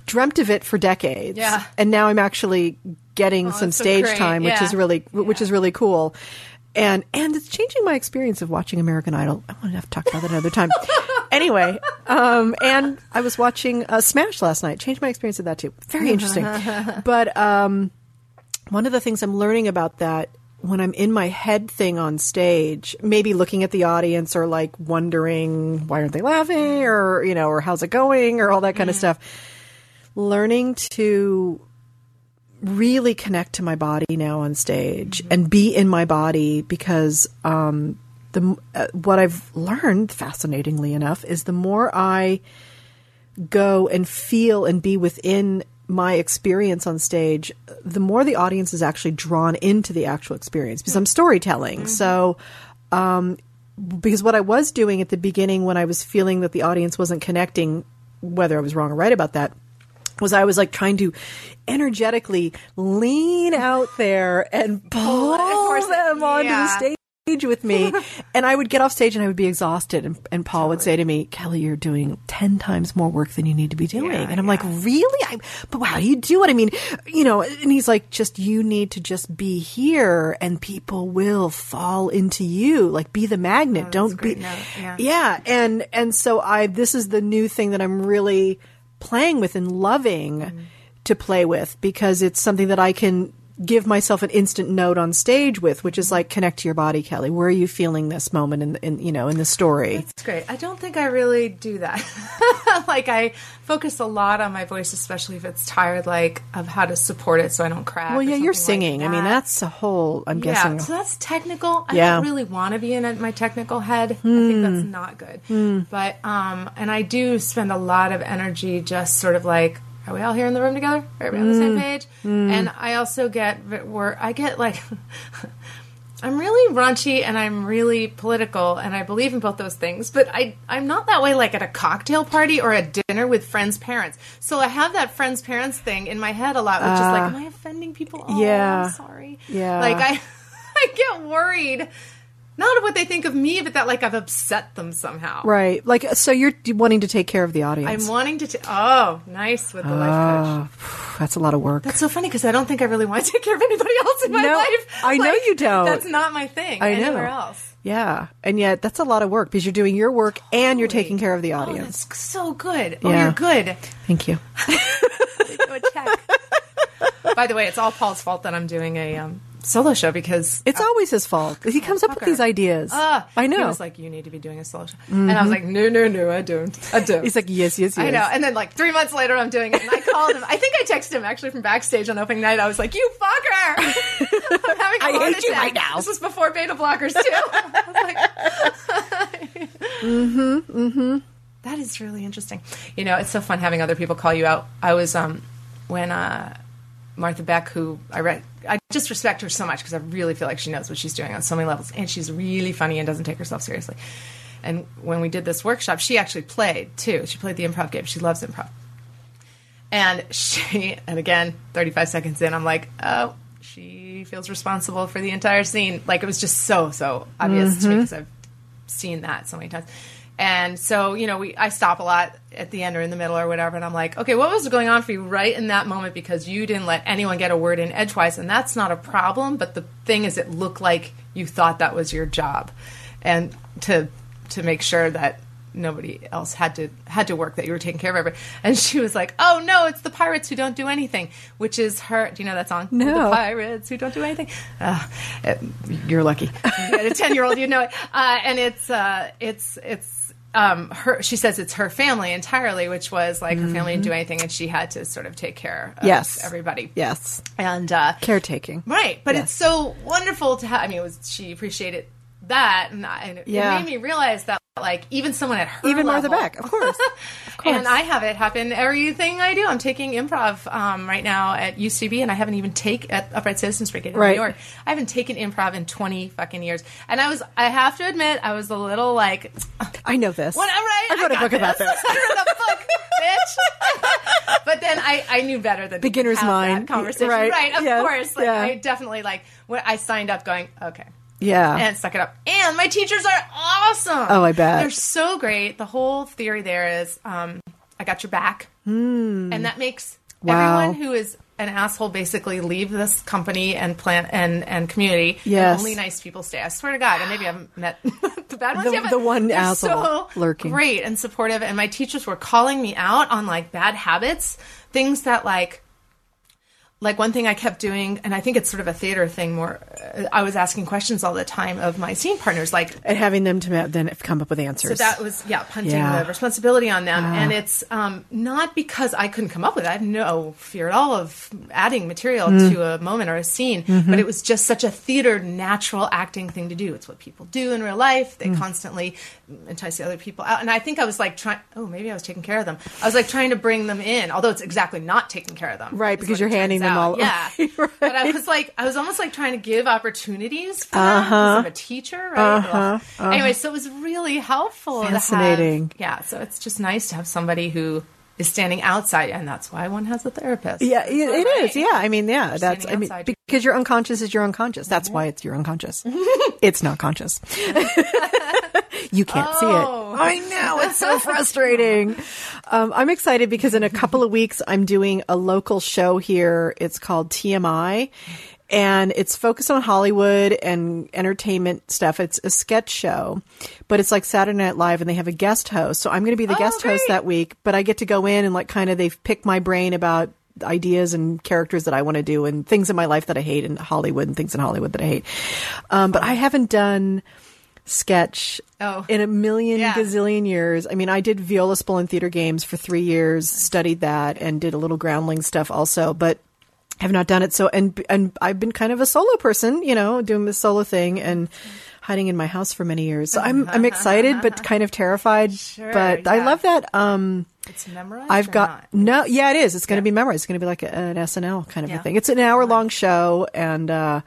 dreamt of it for decades. Yeah. and now I'm actually getting some that's so stage time, which Yeah. is really which is really cool. And and it's changing my experience of watching American Idol. I won't have to talk about that another time. anyway, um, and I was watching uh, Smash last night. Changed my experience of that too. Very interesting. but um, one of the things I'm learning about that when I'm in my head thing on stage, maybe looking at the audience or like wondering why aren't they laughing or, you know, or how's it going or all that kind of stuff. Learning to really connect to my body now on stage and be in my body because um, the uh, what I've learned, fascinatingly enough, is the more I go and feel and be within my experience on stage, the more the audience is actually drawn into the actual experience because I'm storytelling. So, um, because what I was doing at the beginning when I was feeling that the audience wasn't connecting, whether I was wrong or right about that, was I was like trying to energetically lean out there and pull force them onto Yeah. the stage with me. and I would get off stage and I would be exhausted. And, and Paul would say to me, Kelly, you're doing 10 times more work than you need to be doing. Yeah, and I'm like, really? I, but how do you do it? I mean, you know, and he's like, just, you need to just be here and people will fall into you. Like, be the magnet. Don't be. yeah. yeah. And, and so I, this is the new thing that I'm really playing with and loving Mm-hmm. to play with because it's something that I can give myself an instant note on stage with, which is like connect to your body, Kelly. Where are you feeling this moment in, in you know in the story? It's great. I don't think I really do that. like I focus a lot on my voice, especially if it's tired, like of how to support it so I don't crack. Well, yeah, you're something like singing. I mean, that's a whole. I'm yeah. guessing. So that's technical. I Yeah. don't really want to be in my technical head. I think that's Hmm. not good. But um, and I do spend a lot of energy just sort of like. Are we all here in the room together? Are we on the Hmm. same page? And I also get where I get like I'm really raunchy and I'm really political and I believe in both those things, but I I'm not that way like at a cocktail party or a dinner with friends' parents. So I have that friends' parents thing in my head a lot, which is like, am I offending people? Oh, Uh, yeah. I'm sorry. Yeah. Like I I get worried. Not of what they think of me, but that like I've upset them somehow. Right. Like, so you're wanting to take care of the audience. I'm wanting to. T- oh, nice with the life coach. Ah, that's a lot of work. That's so funny because I don't think I really want to take care of anybody else in my No, life. I know you don't. That's not my thing. I know. Anywhere else. yeah. And yet, that's a lot of work because you're doing your work and you're taking care of the Oh, audience. that's so good. Oh, Yeah. you're good. Thank you. Check. By the way, it's all Paul's fault that I'm doing a um, solo show because It's always his fault. He comes up with these ideas. Ah, I know. Mm-hmm. He was like, "You need to be doing a solo show," and I was like, "No, no, no, I don't. I don't." He's like, yes, yes, yes. I know. And then like three months later, I'm doing it, and I called him. I think I texted him actually from backstage on opening night. I was like, "You fucker! I'm having a I hate you attack." right now. This was before beta blockers too. Like, mm-hmm, mm-hmm. That is really interesting. You know, it's so fun having other people call you out. I was um when uh Martha Beck, who I read, I just respect her so much because I really feel like she knows what she's doing on so many levels, and she's really funny and doesn't take herself seriously. And when we did this workshop, she actually played too. She played the improv game. She loves improv. And she, and again, 35 seconds in, I'm like, oh, she feels responsible for the entire scene. Like it was just so, so obvious to me mm-hmm. because I've seen that so many times. And so, you know, we I stop a lot at the end or in the middle or whatever, and I'm like, okay, what was going on for you right in that moment because you didn't let anyone get a word in edgewise, and that's not a problem. But the thing is, it looked like you thought that was your job, and to to make sure that nobody else had to had to work that you were taking care of everybody. And she was like, "Oh no, it's the pirates who don't do anything," which is her. Do you know that song? No. the pirates who don't do anything. Uh, you're lucky. You a ten year old, you know it. Uh, and it's uh, it's it's. Um, her, she says it's her family entirely, which was like her family didn't do anything, and she had to sort of take care of Yes. everybody. Yes. and uh, Caretaking. Right, but Yes. it's so wonderful to have. I mean, it was she appreciated that, and, I- and Yeah. it made me realize that like even someone at her Even Martha level- Beck, of course. Of course. and I have it happen everything I do. I'm taking improv um, right now at UCB, and I haven't even take at Upright Citizens Brigade in Right. New York. I haven't taken improv in 20 fucking years, and I was I have to admit I was a little like I know this. Whatever. Right? I wrote a got book about this. this. I wrote a book, bitch. but then I, I knew better than Beginner's mind. that conversation. Right. Right. Of course. Like, Yeah. I definitely like when I signed up, going okay. Yeah. And suck it up. And my teachers are awesome. Oh, I bet. They're so great. The whole theory there is um, I got your back. And that makes. Wow. everyone who is an asshole basically leave this company and plant and, and community. Yes. And only nice people stay. I swear to God. And maybe I haven't met the bad ones The- yet, the one asshole so lurking. Great and supportive. And my teachers were calling me out on like bad habits, things that like like one thing I kept doing, and I think it's sort of a theater thing more. Uh, I was asking questions all the time of my scene partners, like and having them to then come up with answers. so that was yeah, punting Yeah. Ah. the responsibility on them, and it's um, not because I couldn't come up with it. I have no fear at all of adding material Mm. to a moment or a scene, Mm-hmm. but it was just such a theater natural acting thing to do. It's what people do in real life. They Mm. constantly entice the other people out, and I think I was like trying. Oh, maybe I was taking care of them. I was like trying to bring them in, although it's exactly not taking care of them, Right, because you're handing them out. all- Yeah, Right. but I was like, I was almost like trying to give opportunities for them because uh-huh. I'm a teacher, right? Uh-huh, Ugh. Anyway, so it was really helpful. to have- Fascinating. yeah, so it's just nice to have somebody who is standing outside, and that's why one has a therapist. yeah, it, it Right. is. Yeah, I mean, yeah, that's. I mean, outside. because your unconscious is your unconscious. That's why mm-hmm. it's your unconscious. it's not conscious. you can't see Oh. it. I know it's so frustrating. Um, I'm excited because in a couple of weeks I'm doing a local show here. It's called TMI. And it's focused on Hollywood and entertainment stuff. It's a sketch show, but it's like Saturday Night Live and they have a guest host. So I'm going to be the Oh, guest host that week, but I get to go in and like kind of they've picked my brain about ideas and characters that I want to do and things in my life that I hate in Hollywood and things in Hollywood that I hate. Um, but I haven't done sketch Oh. in a million Yeah. gazillion years. I mean, I did Viola Spolin and theater games for three years, studied that, and did a little groundling stuff also, but have not done it. So, and and I've been kind of a solo person, you know, doing this solo thing and hiding in my house for many years. So I'm I'm excited, but kind of terrified. but I love that. Um, It's memorized. I've got no, yeah, it is. It's going to be memorized. It's going to be like a, an SNL kind of Yeah. a thing. It's an hour long show, and uh,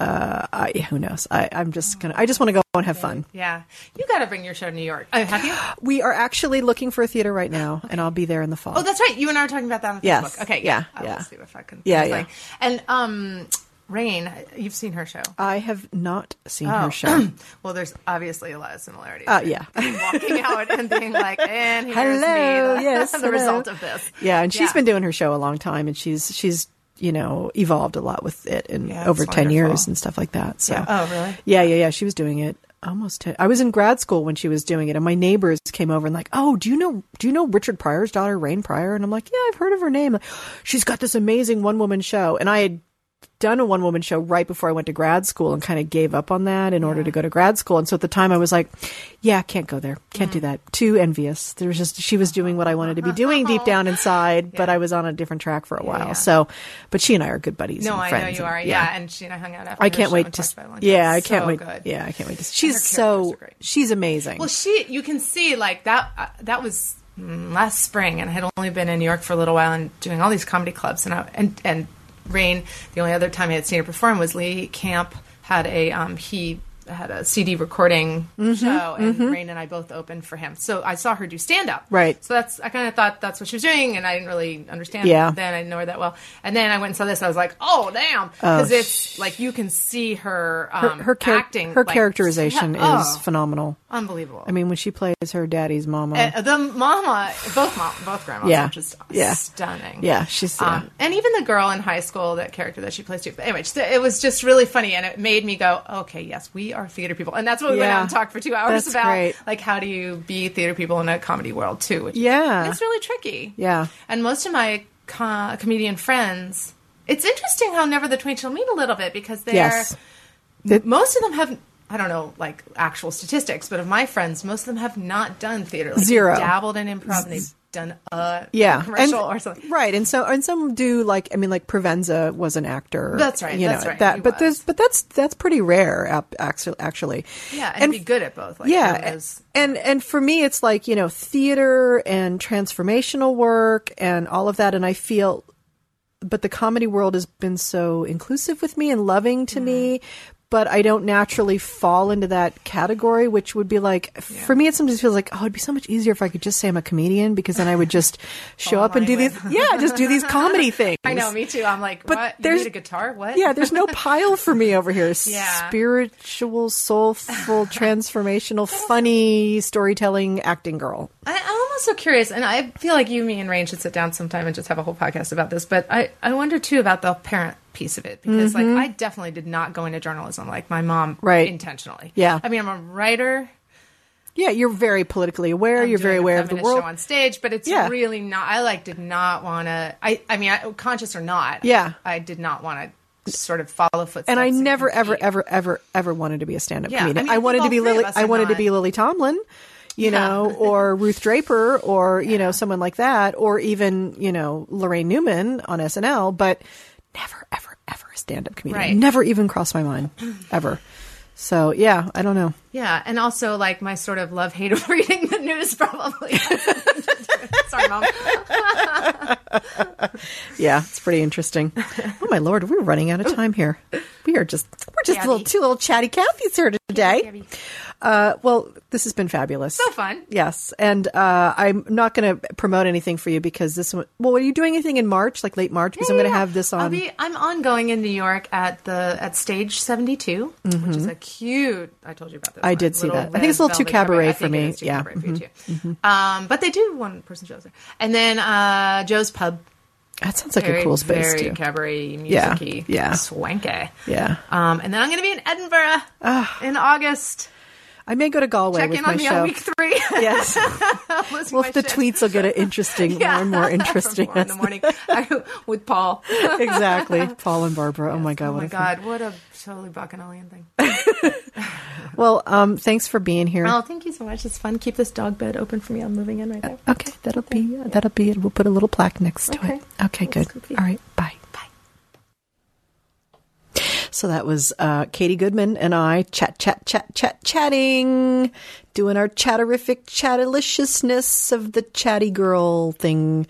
uh, I, who knows? I, I'm just gonna. I just want to go and have fun. Yeah, you got to bring your show to New York. Uh, have you? We are actually looking for a theater right now, and I'll be there in the fall. Oh, that's right. You and I were talking about that on Yes. Facebook. Okay, Yeah, yeah. will see if I can. Yeah, yeah. something. And um, Rain, you've seen her show. I have not seen Oh. her show. well, there's obviously a lot of similarities. Uh, yeah. walking out and being like, and here's Hello, me, the, yes, the hello. result of this. Yeah, and she's Yeah. been doing her show a long time, and she's she's you know evolved a lot with it in Yeah, over that's ten years and stuff like that. So Yeah. Oh, really? Yeah, yeah, yeah. She was doing it almost. 10, I was in grad school when she was doing it, and my neighbors came over and like, oh, do you know do you know Richard Pryor's daughter, Rain Pryor? And I'm like, yeah, I've heard of her name. She's got this amazing one woman show, and I had done a one woman show right before I went to grad school and kind of gave up on that in order to go to grad school. And so at the time I was like, yeah, can't go there. Can't Mm. do that. Too envious. There was just, she was doing what I wanted to be doing deep down inside, but I was on a different track for a while. yeah. So, but she and I are good buddies. No, I know you and- are. Yeah. and she and I hung out after. I can't wait to. Yeah, I can't so wait. Good. Yeah, I can't wait to. She's so. She's amazing. Well, she, you can see like that. Uh, that was mm, last spring, and I had only been in New York for a little while and doing all these comedy clubs, and I, and and Rain. The only other time I had seen her perform was Lee Camp had a um he had a CD recording Mm-hmm, show, and Rain and I both opened for him. So I saw her do stand up. Right. So that's I kind of thought that's what she was doing, and I didn't really understand. Yeah. Then I didn't know her that well, and then I went and saw this. I was like, oh damn, because it's like you can see her her um, her, char- acting. her like, characterization yeah, is oh, phenomenal. unbelievable. I mean, when she plays her daddy's mama. Uh, the mama, both mom, both grandmas Yeah. are just Yeah. stunning. Yeah, she's- yeah. um, and even the girl in high school, that character that she plays too. But anyway, it was just really funny, and it made me go, okay, yes, we are theater people, and that's what we went out and talked for two hours That's about, great. like how do you be theater people in a comedy world too? Which Yeah. it's really tricky. Yeah. and most of my co- comedian friends, it's interesting how never the twain shall meet a little bit because they're Yes. most of them have I don't know like actual statistics, but of my friends, most of them have not done theater. Like, Zero. Dabbled in improv and they've done a yeah, commercial and, or something. Right, and so and some do like I mean, like Provenza was an actor. That's right, You that's know, right, That, but was. there's but that's that's pretty rare, actually. Yeah, and, be good at both. Like yeah, those- and and for me, it's like you know, theater and transformational work and all of that, and I feel. But the comedy world has been so inclusive with me and loving to me, mm-hmm. But I don't naturally fall into that category, which would be like for me. It sometimes feels like oh, it'd be so much easier if I could just say I'm a comedian because then I would just show up and do these, yeah, just do these comedy things. I know, me too. I'm like, But what? You there's- need a guitar? What? Yeah, there's no pile for me over here. Yeah. Spiritual, soulful, transformational, funny storytelling acting girl. I, I'm almost so curious, and I feel like you, me, and Rain should sit down sometime and just have a whole podcast about this. But I, I wonder too about the parent piece of it because, like, I definitely did not go into journalism like my mom, Mm-hmm. Right. Intentionally. Yeah. I mean, I'm a writer. Yeah, you're very politically aware. I'm you're very aware of the world. on stage, but it's Yeah. really not. I like did not want to. I, I mean, I, conscious or not. Yeah. I did not want to sort of follow footsteps. and I never, ever, ever, ever, ever wanted to be a stand-up Yeah, comedian. I mean, I wanted to be Lily. I wanted to be Lily Tomlin, you know, or Ruth Draper, or you know, someone like that, or even you know, Laraine Newman on SNL. But never, ever, ever a stand-up comedian. Right. Never even crossed my mind, ever. So yeah, I don't know. Yeah, and also like my sort of love hate of reading the news probably. Sorry, mom. Yeah, it's pretty interesting. oh my lord, we're running out of time here. We are just we're just Gabby. little two little chatty Cathys here today. Gabby. Uh, well, this has been fabulous. So fun. Yes, and uh, I'm not going to promote anything for you because this one. Well, are you doing anything in March, like late March? Because I'm going to Yeah. have this on. I'll be, I'm ongoing in New York at the at Stage 72, which is a cute. I told you about this. Mm-hmm. I one, did see that. I think it's a little too velvet cabaret for me. It is too Yeah. cabaret for you too. Um, but they do one person shows there, and then uh, Joe's Pub. that sounds like very, a cool space very too. cabaret Yeah, musicy, yeah. swanky. Yeah. Um, and then I'm going to be in Edinburgh in August. I may go to Galway Check with in my on me show. on week three. Yes. Well, if the shit. tweets will get it interesting, more and more interesting. From four in the morning I- with Paul. exactly. Paul and Barbara. Oh my God. Oh what my a God, what a totally bacchanalian thing. Well, um, thanks for being here. Oh, thank you so much. It's fun. Keep this dog bed open for me. I'm moving in right there. Okay, that'll be that'll be it. We'll put a little plaque next to Okay. it. Okay. That's good. All right, bye. So that was uh, Katie Goodman and I chat, chat, chat, chat, chatting, doing our chatterific chatteliciousness of the chatty girl thing.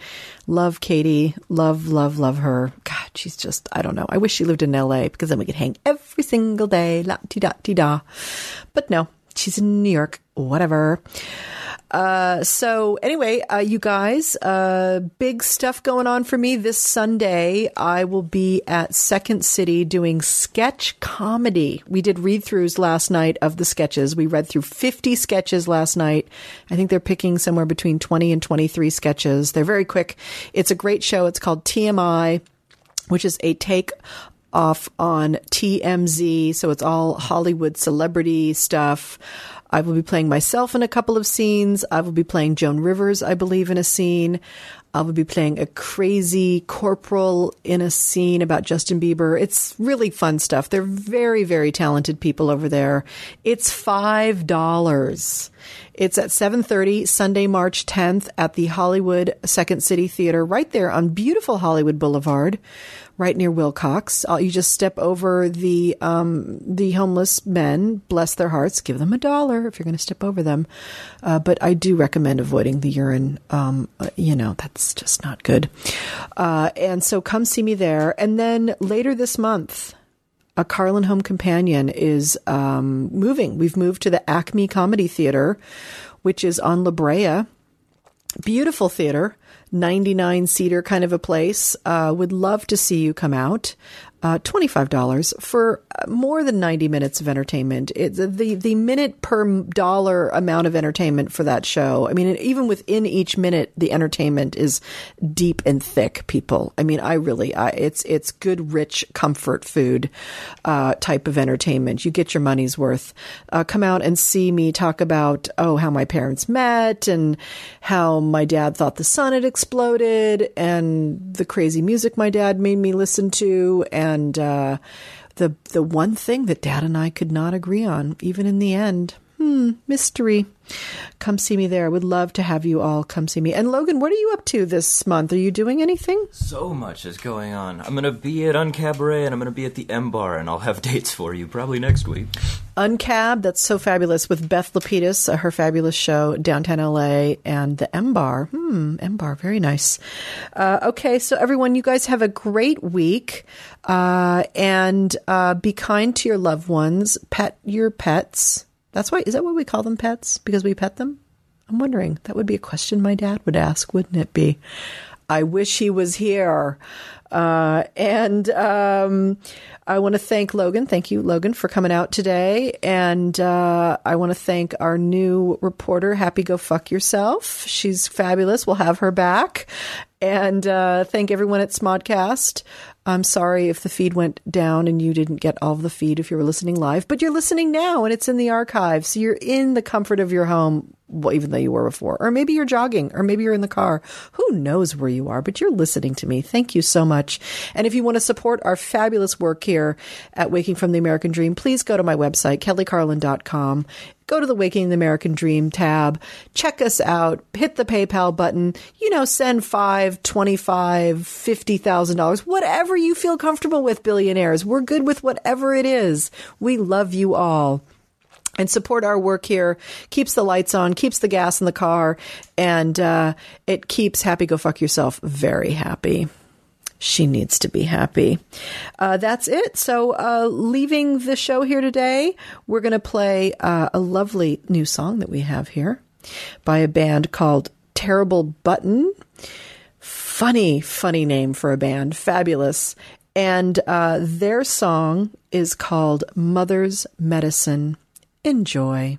Love Katie. Love, love, love her. God, she's just, I don't know. I wish she lived in LA because then we could hang every single day. La ti da ti da. But no, she's in New York. Whatever. Uh, so anyway, uh, you guys, uh, big stuff going on for me this Sunday. I will be at Second City doing sketch comedy. We did read throughs last night of the sketches. We read through 50 sketches last night. I think they're picking somewhere between 20 and 23 sketches. They're very quick. It's a great show. It's called TMI which is a take off on TMZ. So it's all Hollywood celebrity stuff. I will be playing myself in a couple of scenes. I will be playing Joan Rivers, I believe, in a scene. I will be playing a crazy corporal in a scene about Justin Bieber. It's really fun stuff. They're very, very talented people over there. It's five dollars. It's at 7:30 Sunday, March 10th at the Hollywood Second City Theater right there on beautiful Hollywood Boulevard, right near Wilcox. Uh, you just step over the um, the homeless men, bless their hearts, give them a dollar if you're going to step over them. Uh, but I do recommend avoiding the urine. Um, uh, you know, that's just not good. Uh, and so come see me there. And then later this month, a Carlin Home Companion is um, moving. We've moved to the Acme Comedy Theater, which is on La Brea. Beautiful theater, 99 seater kind of a place. Uh, would love to see you come out. Uh, $25 for uh, more than 90 minutes of entertainment. It's the, the minute per dollar amount of entertainment for that show. I mean, even within each minute, the entertainment is deep and thick, people. I mean, I really, I, it's, it's good, rich comfort food, uh, type of entertainment. You get your money's worth. Uh, come out and see me talk about, oh, how my parents met and how my dad thought the sun had exploded and the crazy music my dad made me listen to and uh, the the one thing that dad and I could not agree on, even in the end. Hmm, mystery. Come see me there. I would love to have you all come see me. And Logan, what are you up to this month? Are you doing anything? So much is going on. I'm gonna be at Uncabaret and I'm gonna be at the M Bar, and I'll have dates for you probably next week. Uncab, that's so fabulous with Beth Lapides, uh, her fabulous show downtown LA, and the M Bar. Hmm, M Bar, very nice. Uh, okay, so everyone, you guys have a great week, uh, and uh, be kind to your loved ones. Pet your pets. That's why. Is that what we call them? Pets because we pet them. I'm wondering. That would be a question my dad would ask, wouldn't it be? I wish he was here. Uh, and um, I want to thank Logan. Thank you, Logan, for coming out today. And uh, I want to thank our new reporter, Happy Go Fuck Yourself. She's fabulous. We'll have her back. And uh, thank everyone at Smodcast. I'm sorry if the feed went down and you didn't get all of the feed if you were listening live, but you're listening now and it's in the archives. So you're in the comfort of your home, well, even though you were before. Or maybe you're jogging, or maybe you're in the car. Who knows where you are, but you're listening to me. Thank you so much. And if you want to support our fabulous work here at Waking from the American Dream, please go to my website, kellycarlin.com go to the Waking the American Dream tab, check us out, hit the PayPal button, you know, send five, twenty-five, fifty thousand dollars, whatever you feel comfortable with, billionaires. We're good with whatever it is. We love you all. And support our work here keeps the lights on, keeps the gas in the car, and uh, it keeps Happy Go Fuck Yourself very happy she needs to be happy. Uh, that's it. So, uh, leaving the show here today, we're going to play uh, a lovely new song that we have here by a band called Terrible Button. Funny, funny name for a band. Fabulous. And uh, their song is called Mother's Medicine. Enjoy.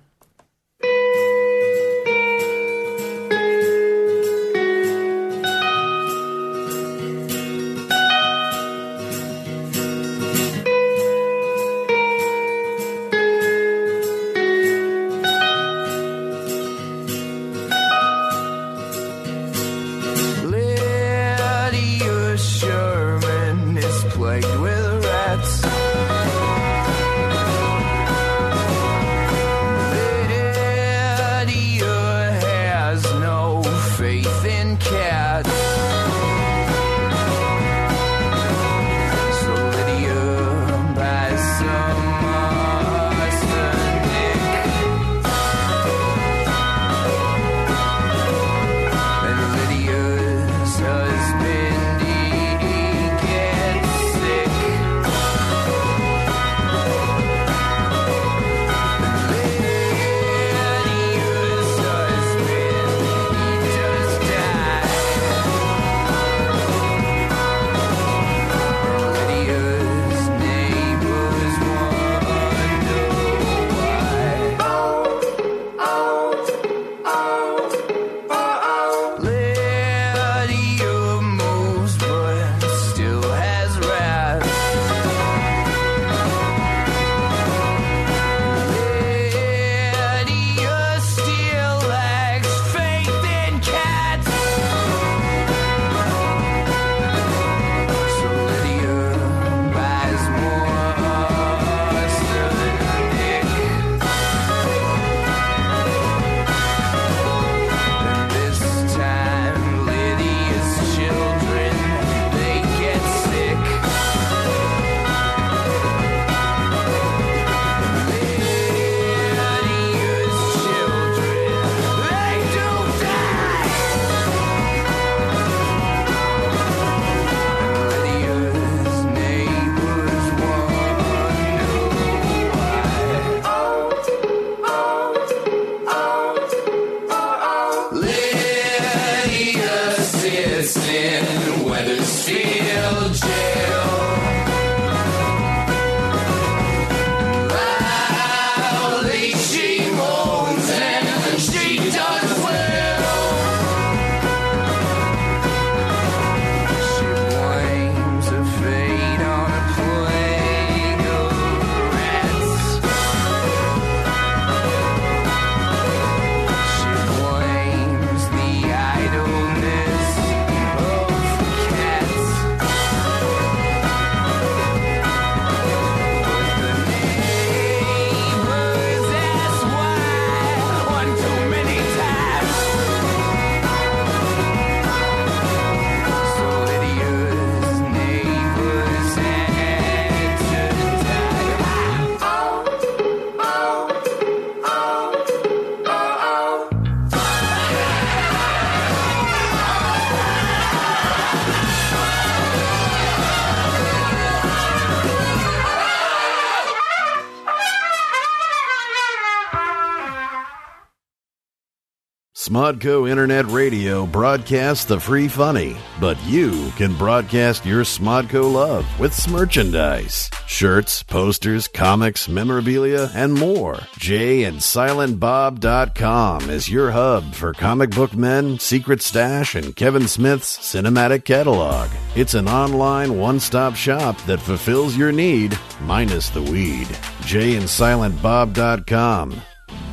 SModcast Internet Radio broadcasts the free funny, but you can broadcast your SModcast love with merchandise. Shirts, posters, comics, memorabilia, and more. Jay and SilentBob.com is your hub for comic book men, Secret Stash, and Kevin Smith's cinematic catalog. It's an online one-stop shop that fulfills your need, minus the weed. Jay and SilentBob.com.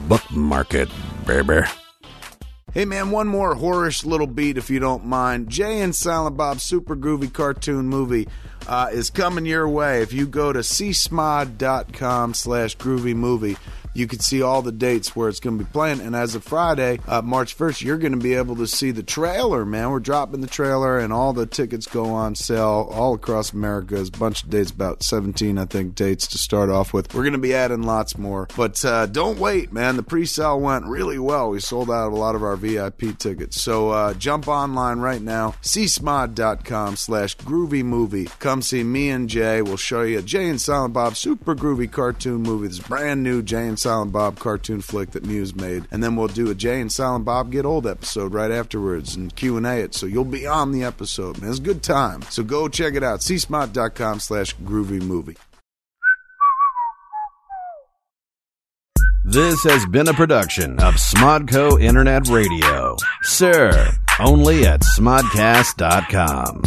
Bookmark it, baby. Hey man, one more whorish little beat if you don't mind. Jay and Silent Bob Super Groovy Cartoon Movie uh, is coming your way. If you go to csmod.com slash groovy movie, you can see all the dates where it's going to be playing. And as of Friday, uh, March 1st, you're going to be able to see the trailer, man. We're dropping the trailer, and all the tickets go on sale all across America. There's a bunch of dates, about 17, I think, dates to start off with. We're going to be adding lots more. But uh, don't wait, man. The pre sale went really well. We sold out a lot of our VIP tickets. So uh, jump online right now, csmod.com slash groovy movie. Come see me and Jay. We'll show you a Jay and Silent Bob super groovy cartoon movie. This brand new Jay and Silent Bob cartoon flick that Muse made, and then we'll do a Jay and Silent Bob Get Old episode right afterwards and Q and A it, so you'll be on the episode. Man, it's a good time. So go check it out. csmod.com slash groovy movie. This has been a production of SModcast Internet Radio. Sir, only at smodcast.com.